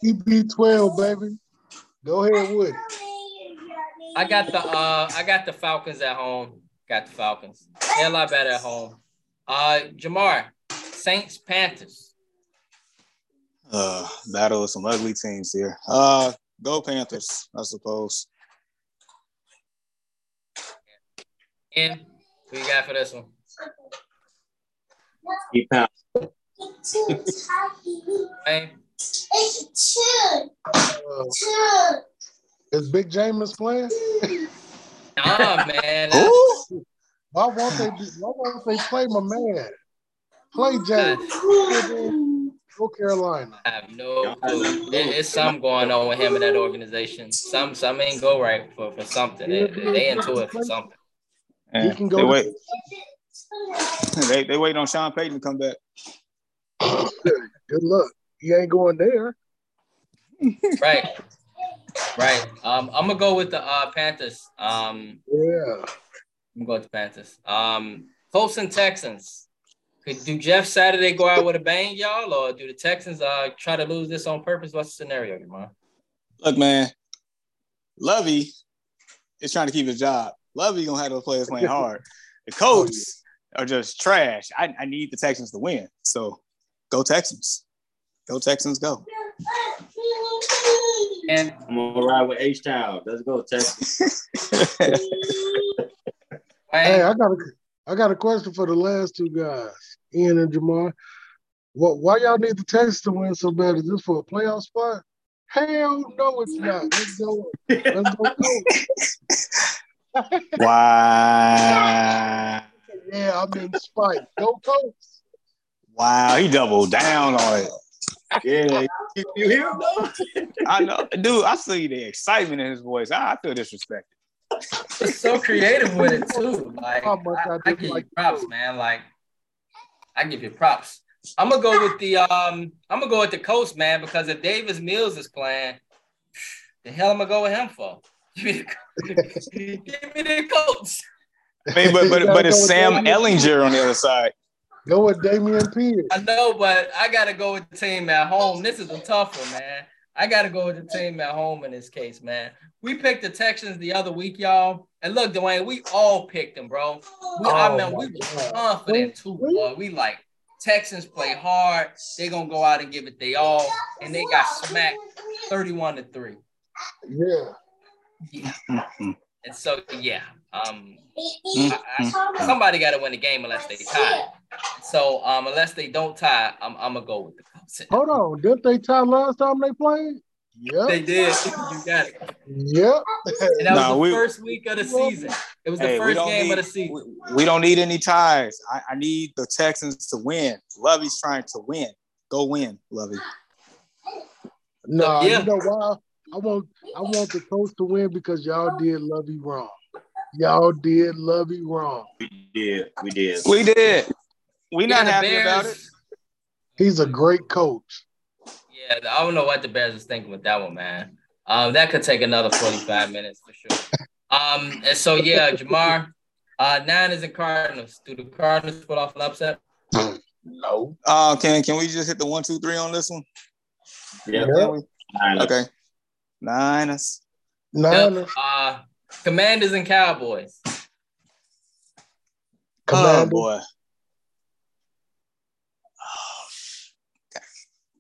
TB12, baby. Go ahead with it. I got the uh I got the Falcons at home. Got the Falcons. They're a lot better at home. Uh Jamar, Saints, Panthers. Uh, battle of some ugly teams here. Uh, go Panthers, I suppose. And who you got for this one? Eight pounds. Keep pound. Wayne? Uh, is Big James playing? Nah, man. Who? Why won't they? Be, why won't they play my man? Play James. Go Carolina. I have no clue. There- It's something going on with him in that organization. Some some ain't go right for, for something. They, they into it for something. He can go they to- wait. They they waiting on Sean Payton to come back. Good luck. He ain't going there. Right. Right. Um, I'm gonna go with the uh Panthers. Um, Yeah. I'm gonna go with the Panthers. Um, Colts and Texans. Could do Jeff Saturday go out with a bang, y'all, or do the Texans uh try to lose this on purpose? What's the scenario, man? Look, man, Lovie is trying to keep his job. Lovie gonna have those players playing hard. The Colts are just trash. I, I need the Texans to win. So go Texans. Go Texans, go. And I'm gonna ride with H Town. Let's go, Texas. Hey, I got a, I got a question for the last two guys, Ian and Jamar. What? Why y'all need the Texans to win so bad? Is this for a playoff spot? Hell no, it's not. Let's go. Let's go. Colts. Wow. Yeah, I'm in spite. Go Colts. Wow. He doubled down on it. yeah, you, you hear him though? I know, dude. I see the excitement in his voice. I, I feel disrespected. He's so creative with it too. Like How much I I, I did give you like props, man. Like I give you props. I'm gonna go with the um. I'm gonna go with the Colts, man, because if Davis Mills is playing, the hell am I gonna go with him for? Give me the, give me the Colts. I mean, but but, but it's Sam Ehlinger on the other side. Go with Dameon Pierce. I know, but I gotta go with the team at home. This is a tough one, man. I gotta go with the team at home in this case, man. We picked the Texans the other week, y'all. And look, Dwayne, we all picked them, bro. We, I Oh, mean, we were confident too, boy. We like Texans play hard. They gonna go out and give it they all, and they got smacked thirty-one to three. Yeah. Yeah, and so yeah, um, I, I, somebody got to win the game unless they tie. So um, unless they don't tie, I'm, I'm gonna go with the Colts. Hold on. Didn't they tie last time they played? Yep. They did. You got it. Yep. And that was the we- first week of the season. It was the Hey, first game need, of the season. We, we don't need any ties. I, I need the Texans to win. Lovie's trying to win. Go win, Lovie. No, Yeah. you know why? I want I want the coach to win because y'all did Lovie wrong. Y'all did Lovie wrong. We did. We did. We did. We not Yeah, the happy about it. He's a great coach. Yeah, I don't know what the Bears is thinking with that one, man. Um, that could take another 45 minutes for sure. Um, and so yeah, Jamar, uh, is and Cardinals. Do the Cardinals put off an upset? No. Uh, can can we just hit the one, two, three on this one? Yeah. Yeah. Okay. Niners. Niners. Uh, Commanders and Cowboys. Oh Commanders. boy.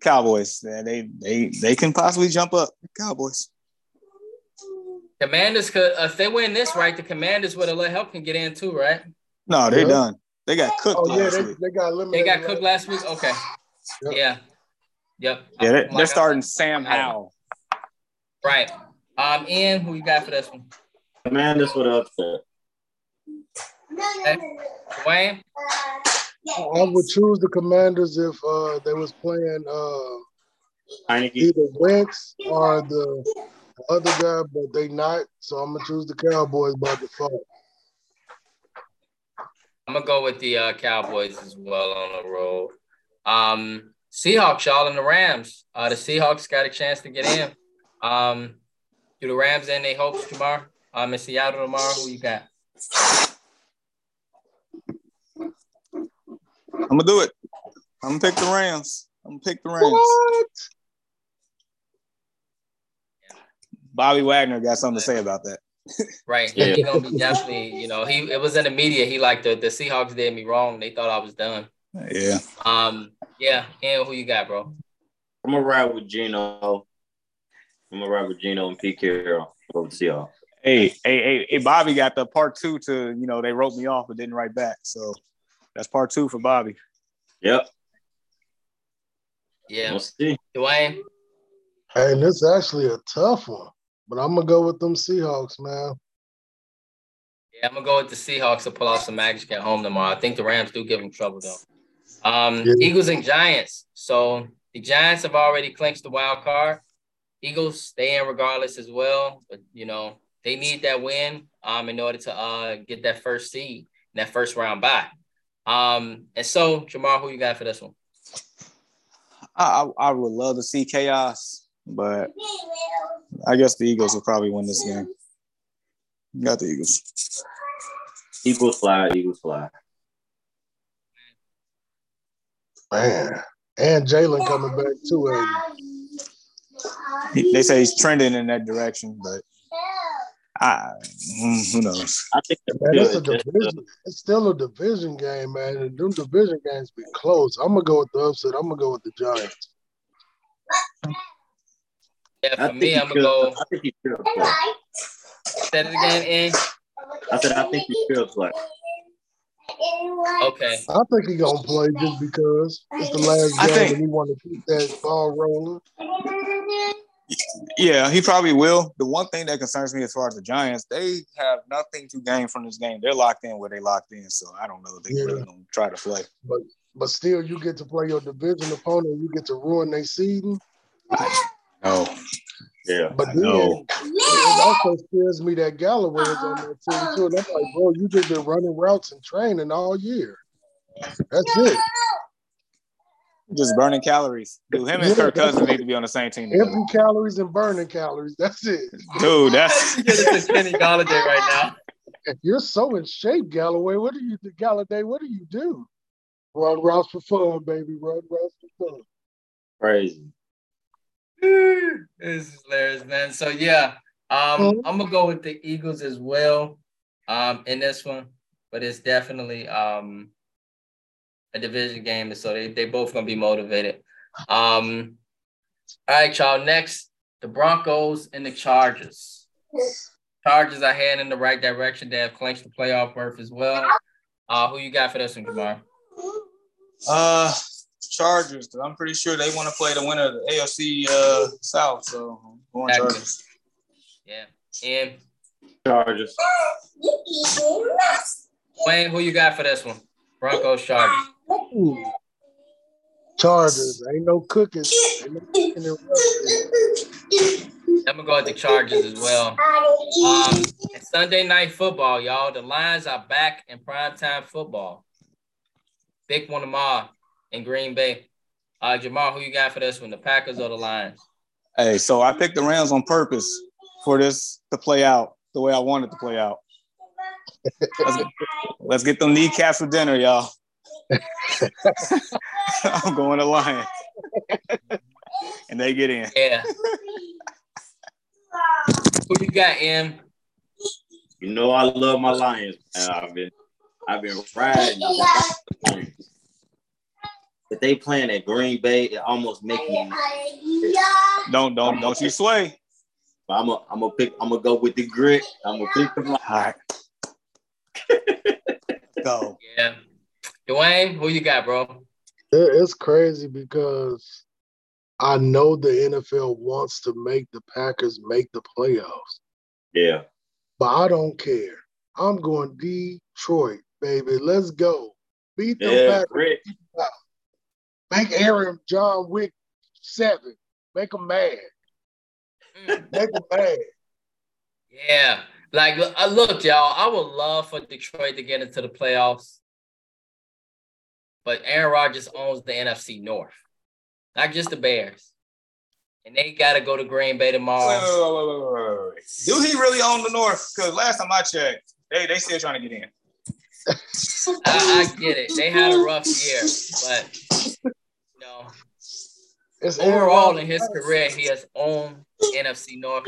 Cowboys. Yeah, they they they can possibly jump up. Cowboys. Commanders could, uh, if they win this right, the Commanders with a little help can get in too, right? No, they Yeah. done. They got cooked Oh yeah, they, week. they got They got cooked last week. Okay. Yep. Yeah. Yep. Yeah, they, Like I they're starting Sam Howell. Right. Um, Ian, who you got for this one? Commanders with upset. Wayne. I would choose the Commanders if uh, they was playing uh, either Wentz or the other guy, but they not. So I'm gonna choose the Cowboys by default. I'm gonna go with the uh, Cowboys as well on the road. Um, Seahawks, y'all, and the Rams. Uh, the Seahawks got a chance to get in. Um, do the Rams end their hopes tomorrow? Um, in Seattle tomorrow. Who you got? I'm gonna do it. I'm gonna pick the Rams. I'm gonna pick the Rams. What? Bobby Wagner got something to say about that. Right. Yeah. He's gonna be definitely. You know, he it was in the media. He like the the Seahawks did me wrong. They thought I was done. Yeah. Um, yeah. And who you got, bro? I'm gonna ride with Geno. I'm gonna ride with Geno and Pete Carroll over the Seahawks. Hey, hey, hey, hey, Bobby got the part two to, you know, they wrote me off but didn't write back. So that's part two for Bobby. Yep. Yeah. We'll see. Dwayne. Hey, and this is actually a tough one, but I'm gonna go with them Seahawks, man. Yeah, I'm gonna go with the Seahawks to pull off some magic at home tomorrow. I think the Rams do give them trouble though. Um, Yeah. Eagles and Giants. So the Giants have already clinched the wild card. Eagles stay in regardless as well, but you know they need that win um in order to uh get that first seed, that first round bye. Um, and so Jamar, who you got for this one? I, I, I would love to see chaos, but I guess the Eagles will probably win this game. Got the Eagles. Eagles fly, Eagles fly. Man, and Jalen coming back too. ain't he? He- They say he's trending in that direction, but I, mm, who knows? I think Man, it's a good. Just, division. It's still a division game, man. And them division games be close. I'm gonna go with the upset. I'm gonna go with the Giants. Yeah, I for think me, I'm gonna go. I think he should play. Say it again, Ian. I said I think he should play. Okay. I think he gonna play just because it's the last I game think- and he want to keep that ball rolling. Yeah, he probably will. The one thing that concerns me as far as the Giants, they have nothing to gain from this game. They're locked in where they locked in, so I don't know if they Yeah. really gonna try to play. But but still, you get to play your division opponent. You get to ruin their seeding. No, Yeah. But I then know. it also scares me that Galloway is on that team too. And I'm like, bro, you just been running routes and training all year. That's it. just burning calories. Dude, him and Yeah, Kirk Cousins need to be on the same team. together. Empty calories and burning calories. That's it. Dude, that's it Kenny Golladay right now. You're so in shape, Galloway. What do you do, Galladay? What do you do? Run routes for fun, baby. Run routes for fun. Crazy. This is hilarious, man. So yeah, um, Mhm. I'm gonna go with the Eagles as well, um, in this one, but it's definitely um a division game, so they they both gonna be motivated. Um, all right, y'all. Next, the Broncos and the Chargers. Chargers are heading in the right direction. They have clinched the playoff berth as well. Uh, who you got for this one, Jamar? uh Chargers. 'cause I'm pretty sure they want to play the winner of the AFC uh, South. So I'm going Exactly. Chargers. Yeah, and Chargers. Wayne, who you got for this one? Broncos, Chargers. Ooh. Chargers. Ain't no cookies. Ain't no cooking. I'm gonna go with the Chargers as well. Um, Sunday night football, y'all. The Lions are back in primetime football. Big one tomorrow in Green Bay. Uh, Jamal, who you got for this one? The Packers or the Lions? Hey, so I picked the Rams on purpose for this to play out the way I wanted to play out. Let's get, let's get them kneecaps for dinner, y'all. I'm going to Lions. and they get in. Yeah. Who you got, Em? You know I love my Lions, and I've been I've been riding. If they playing at Green Bay, it almost makes me. Don't don't don't you sway. But I'm a, I'm gonna pick. I'm gonna go with the grit. I'm gonna pick the. All right. Go. Yeah. Dwayne, who you got, bro? It's crazy because I know the NFL wants to make the Packers make the playoffs, Yeah. but I don't care. I'm going Detroit, baby. Let's go. Beat them Yeah. Packers. Grit. Make Aaron John Wick seven. Make them mad. Mm. Make them mad. Yeah. Like, uh, look, y'all, I would love for Detroit to get into the playoffs. But Aaron Rodgers owns the NFC North, not just the Bears. And they got to go to Green Bay tomorrow. wait, wait, wait, wait, wait, wait. Do he really own the North? Because last time I checked, they they still trying to get in. I, I get it. They had a rough year, but you know, It's overall in his career, he has owned NFC North.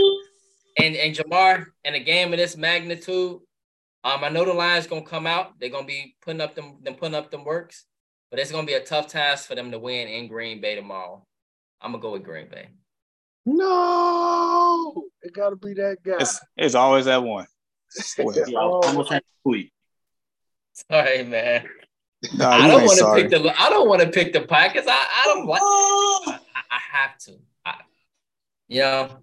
And and Jamar, in a game of this magnitude, um, I know the line's gonna come out. They're gonna be putting up them, them putting up them works, but it's gonna be a tough task for them to win in Green Bay tomorrow. I'm gonna go with Green Bay. No, it got to be that guy. It's it's always that one. Swear. Yeah, I almost had to tweet. Sorry, man. Nah, I don't want to pick the. I don't want to pick the Packers. I, I don't like. Ah! I, I have to. I, you know,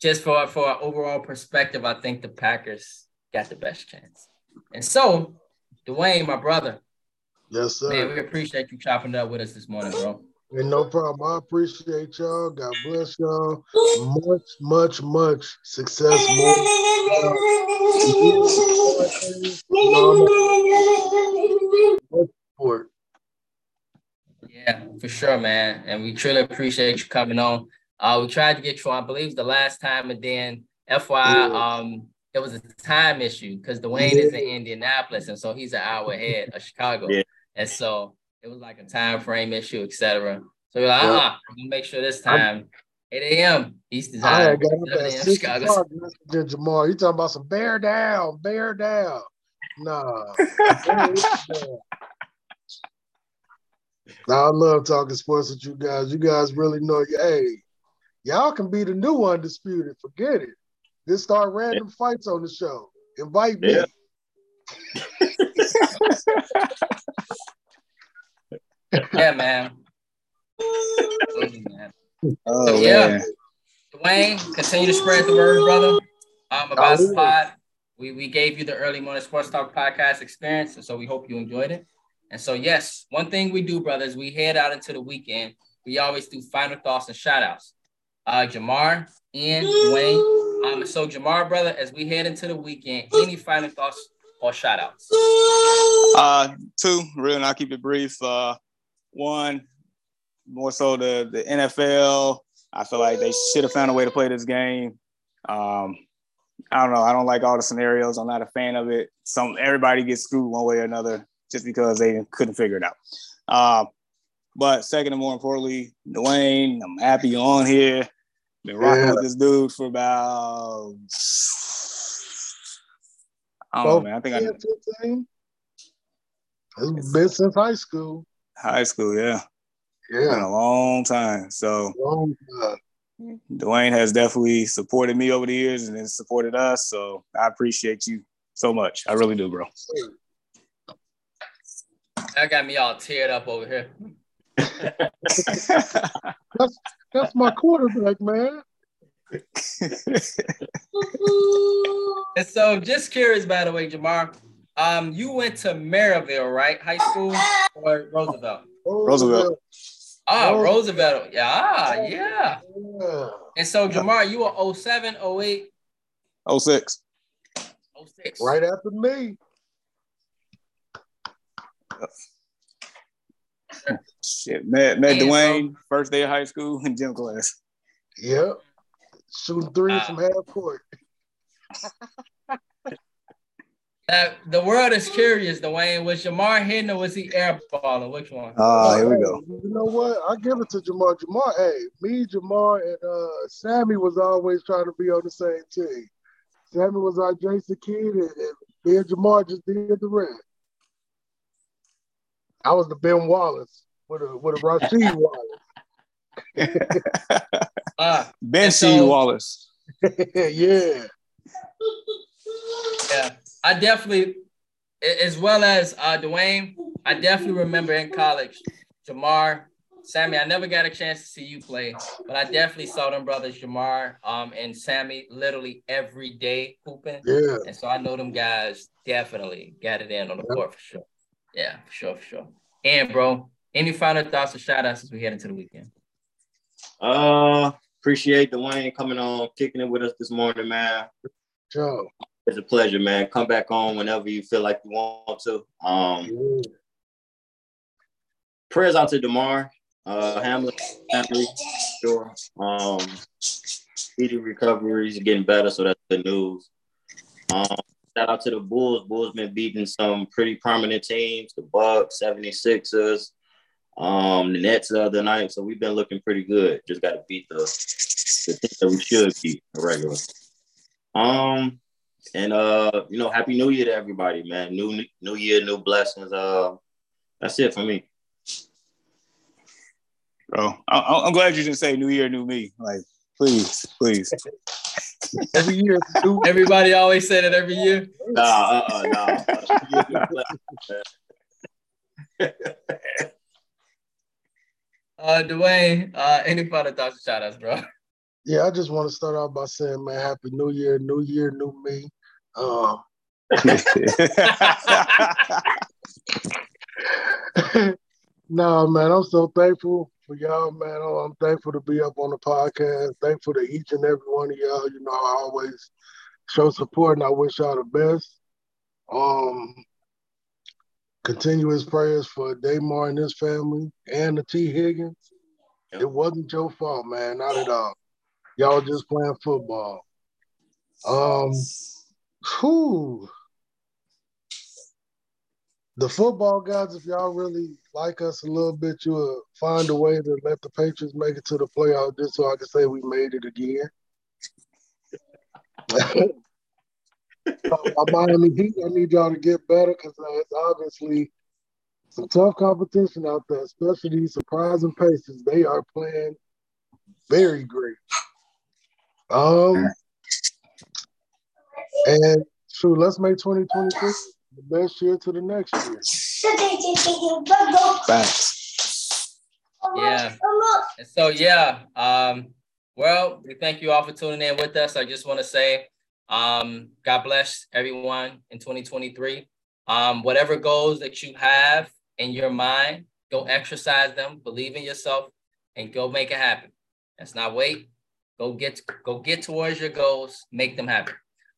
just for for our overall perspective, I think the Packers got the best chance. And so, Dwayne, my brother, yes, sir. man, we appreciate you chopping it up with us this morning, bro. And no problem. I appreciate y'all. God bless y'all. Much, much, much success. More support. Yeah, for sure, man. And we truly appreciate you coming on. Uh, we tried to get you on, I believe, the last time, and then FYI, Yeah. um, it was a time issue because Dwayne is in Indianapolis, and so he's an hour ahead of Chicago, Yeah. and so it was like a time frame issue, etc. So we're like, Yeah. uh, we'll make sure this time, 8 a.m. Eastern I time, had got 7 up at a.m. six Chicago. o'clock Jamar. You talking about some bear down, bear down. Nah. I love talking sports with you guys. You guys really know hey, y'all can be the new undisputed. Forget it. Just start random fights on the show. Invite me. Yeah. Yeah, man. Absolutely, man. Oh, Yeah. man. Dwayne, continue to spread the word, brother. Um, about the will. pod. We we gave you the early morning sports talk podcast experience, and so we hope you enjoyed it. And so, yes, one thing we do, brothers, we head out into the weekend. We always do final thoughts and shout outs. Uh, Jamar, Ian, Wayne. Um, so Jamar, brother, as we head into the weekend, any final thoughts or shout outs? Uh, two, real, and I'll keep it brief. Uh, one, more so the the NFL. I feel like they should have found a way to play this game. Um, I don't know. I don't like all the scenarios. I'm not a fan of it. Some everybody gets screwed one way or another just because they couldn't figure it out. Um, but second and more importantly, Dwayne, I'm happy you're on here. Been rocking Yeah. with this dude for about I don't know, man. I think I 10, 15? It's been since high school. high school, yeah. Been Yeah. a long time. So Long time. Dwayne has definitely supported me over the years and then supported us. So I appreciate you so much. I really do, bro. That got me all teared up over here. That's that's my quarterback, man. And so, just curious, by the way, Jamar, um, you went to Maryville, right? High school or Roosevelt? Roosevelt. Ah, Roosevelt. Roosevelt. Yeah, ah, yeah. Yeah. And so, Jamar, you were 07, 08, 06. 06. Right after me. Shit. Met, met Damn, Dwayne first day of high school in gym class. Yep. Shooting three uh, from half court. Uh, the world is curious, Dwayne. Was Jamar hitting or was he airballing? Which one? Oh, uh, here we go. You know what? I give it to Jamar. Jamar, hey, me, Jamar, and uh, Sammy was always trying to be on the same team. Sammy was our Jason Kidd, and, and me and Jamar just did the rest. I was the Ben Wallace with a with a Rasheed Wallace. uh, ben C. So, Wallace. yeah. Yeah. I definitely, as well as uh, Dwayne, I definitely remember in college, Jamar, Sammy. I never got a chance to see you play, but I definitely saw them brothers, Jamar um, and Sammy, literally every day hooping. Yeah. And so I know them guys definitely got it in on the court for sure. Yeah, for sure, for sure. And bro, any final thoughts or shout outs as we head into the weekend? Uh, appreciate Dwayne coming on, kicking it with us this morning, man. Joe. It's a pleasure, man. Come back on whenever you feel like you want to. Um, prayers out to Damar, uh, Hamlin family, sure. Um, speedy recovery. He's getting better, so that's good news. Um, shout out to the Bulls. Bulls been beating some pretty prominent teams, the Bucks, 76ers, um, the Nets the other night. So we've been looking pretty good. Just got to beat the, the team that we should beat regular. Um, and uh, you know, happy New Year to everybody, man. New New Year, new blessings. Uh, that's it for me. Bro, I, am glad you didn't say New Year, new me. Like, please, please. every year, everybody always said it every year. Nah, uh, uh nah. uh, Dwayne, uh, any final thoughts or shout outs, bro? Yeah, I just want to start off by saying, man, happy New Year, New Year, new me. Um, no, man, I'm so thankful for y'all, man. Oh, I'm thankful to be up on the podcast. Thankful to each and every one of y'all. You know, I always show support, and I wish y'all the best. Um, continuous prayers for Damar and his family and the Tee Higgins. It wasn't your fault, man. Not at all. Y'all just playing football. Um, who? The football guys, if y'all really like us a little bit, you'll find a way to let the Patriots make it to the playoff just so I can say we made it again. uh, Miami Heat, I need y'all to get better because uh, it's obviously some tough competition out there, especially these surprising Pacers. They are playing very great. Um, and true, let's make 2023 the best year to the next year. Thanks. Yeah. so yeah, um, well, we thank you all for tuning in with us. I just want to say, um, God bless everyone in 2023. Um, whatever goals that you have in your mind, go exercise them, believe in yourself, and go make it happen. Let's not wait. Go get go get towards your goals, make them happen.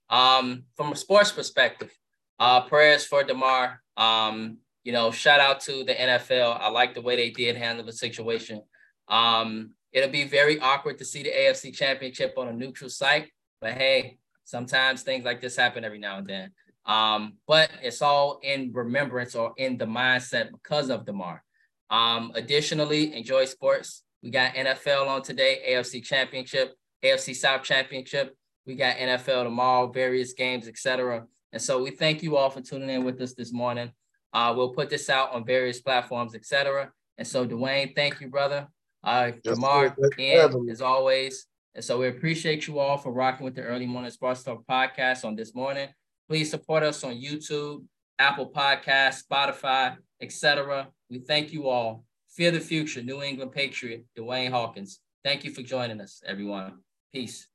Um, from a sports perspective, uh, prayers for Damar. Um, you know, shout out to the NFL. I like the way they did handle the situation. Um, it'll be very awkward to see the AFC Championship on a neutral site, but hey, sometimes things like this happen every now and then. Um, but it's all in remembrance or in the mindset because of Damar. Um, additionally, enjoy sports. We got NFL on today, AFC Championship, AFC South Championship. We got NFL tomorrow, various games, etc. And so we thank you all for tuning in with us this morning. Uh, we'll put this out on various platforms, etc. And so, Dwayne, thank you, brother. Uh, Jamar, and as always. And so we appreciate you all for rocking with the Early Morning Sports Talk podcast on this morning. Please support us on YouTube, Apple Podcasts, Spotify, etc. We thank you all. Fear the future, New England Patriot, Dwayne Hawkins. Thank you for joining us, everyone. Peace.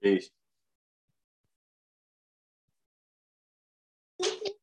Peace. Thank you.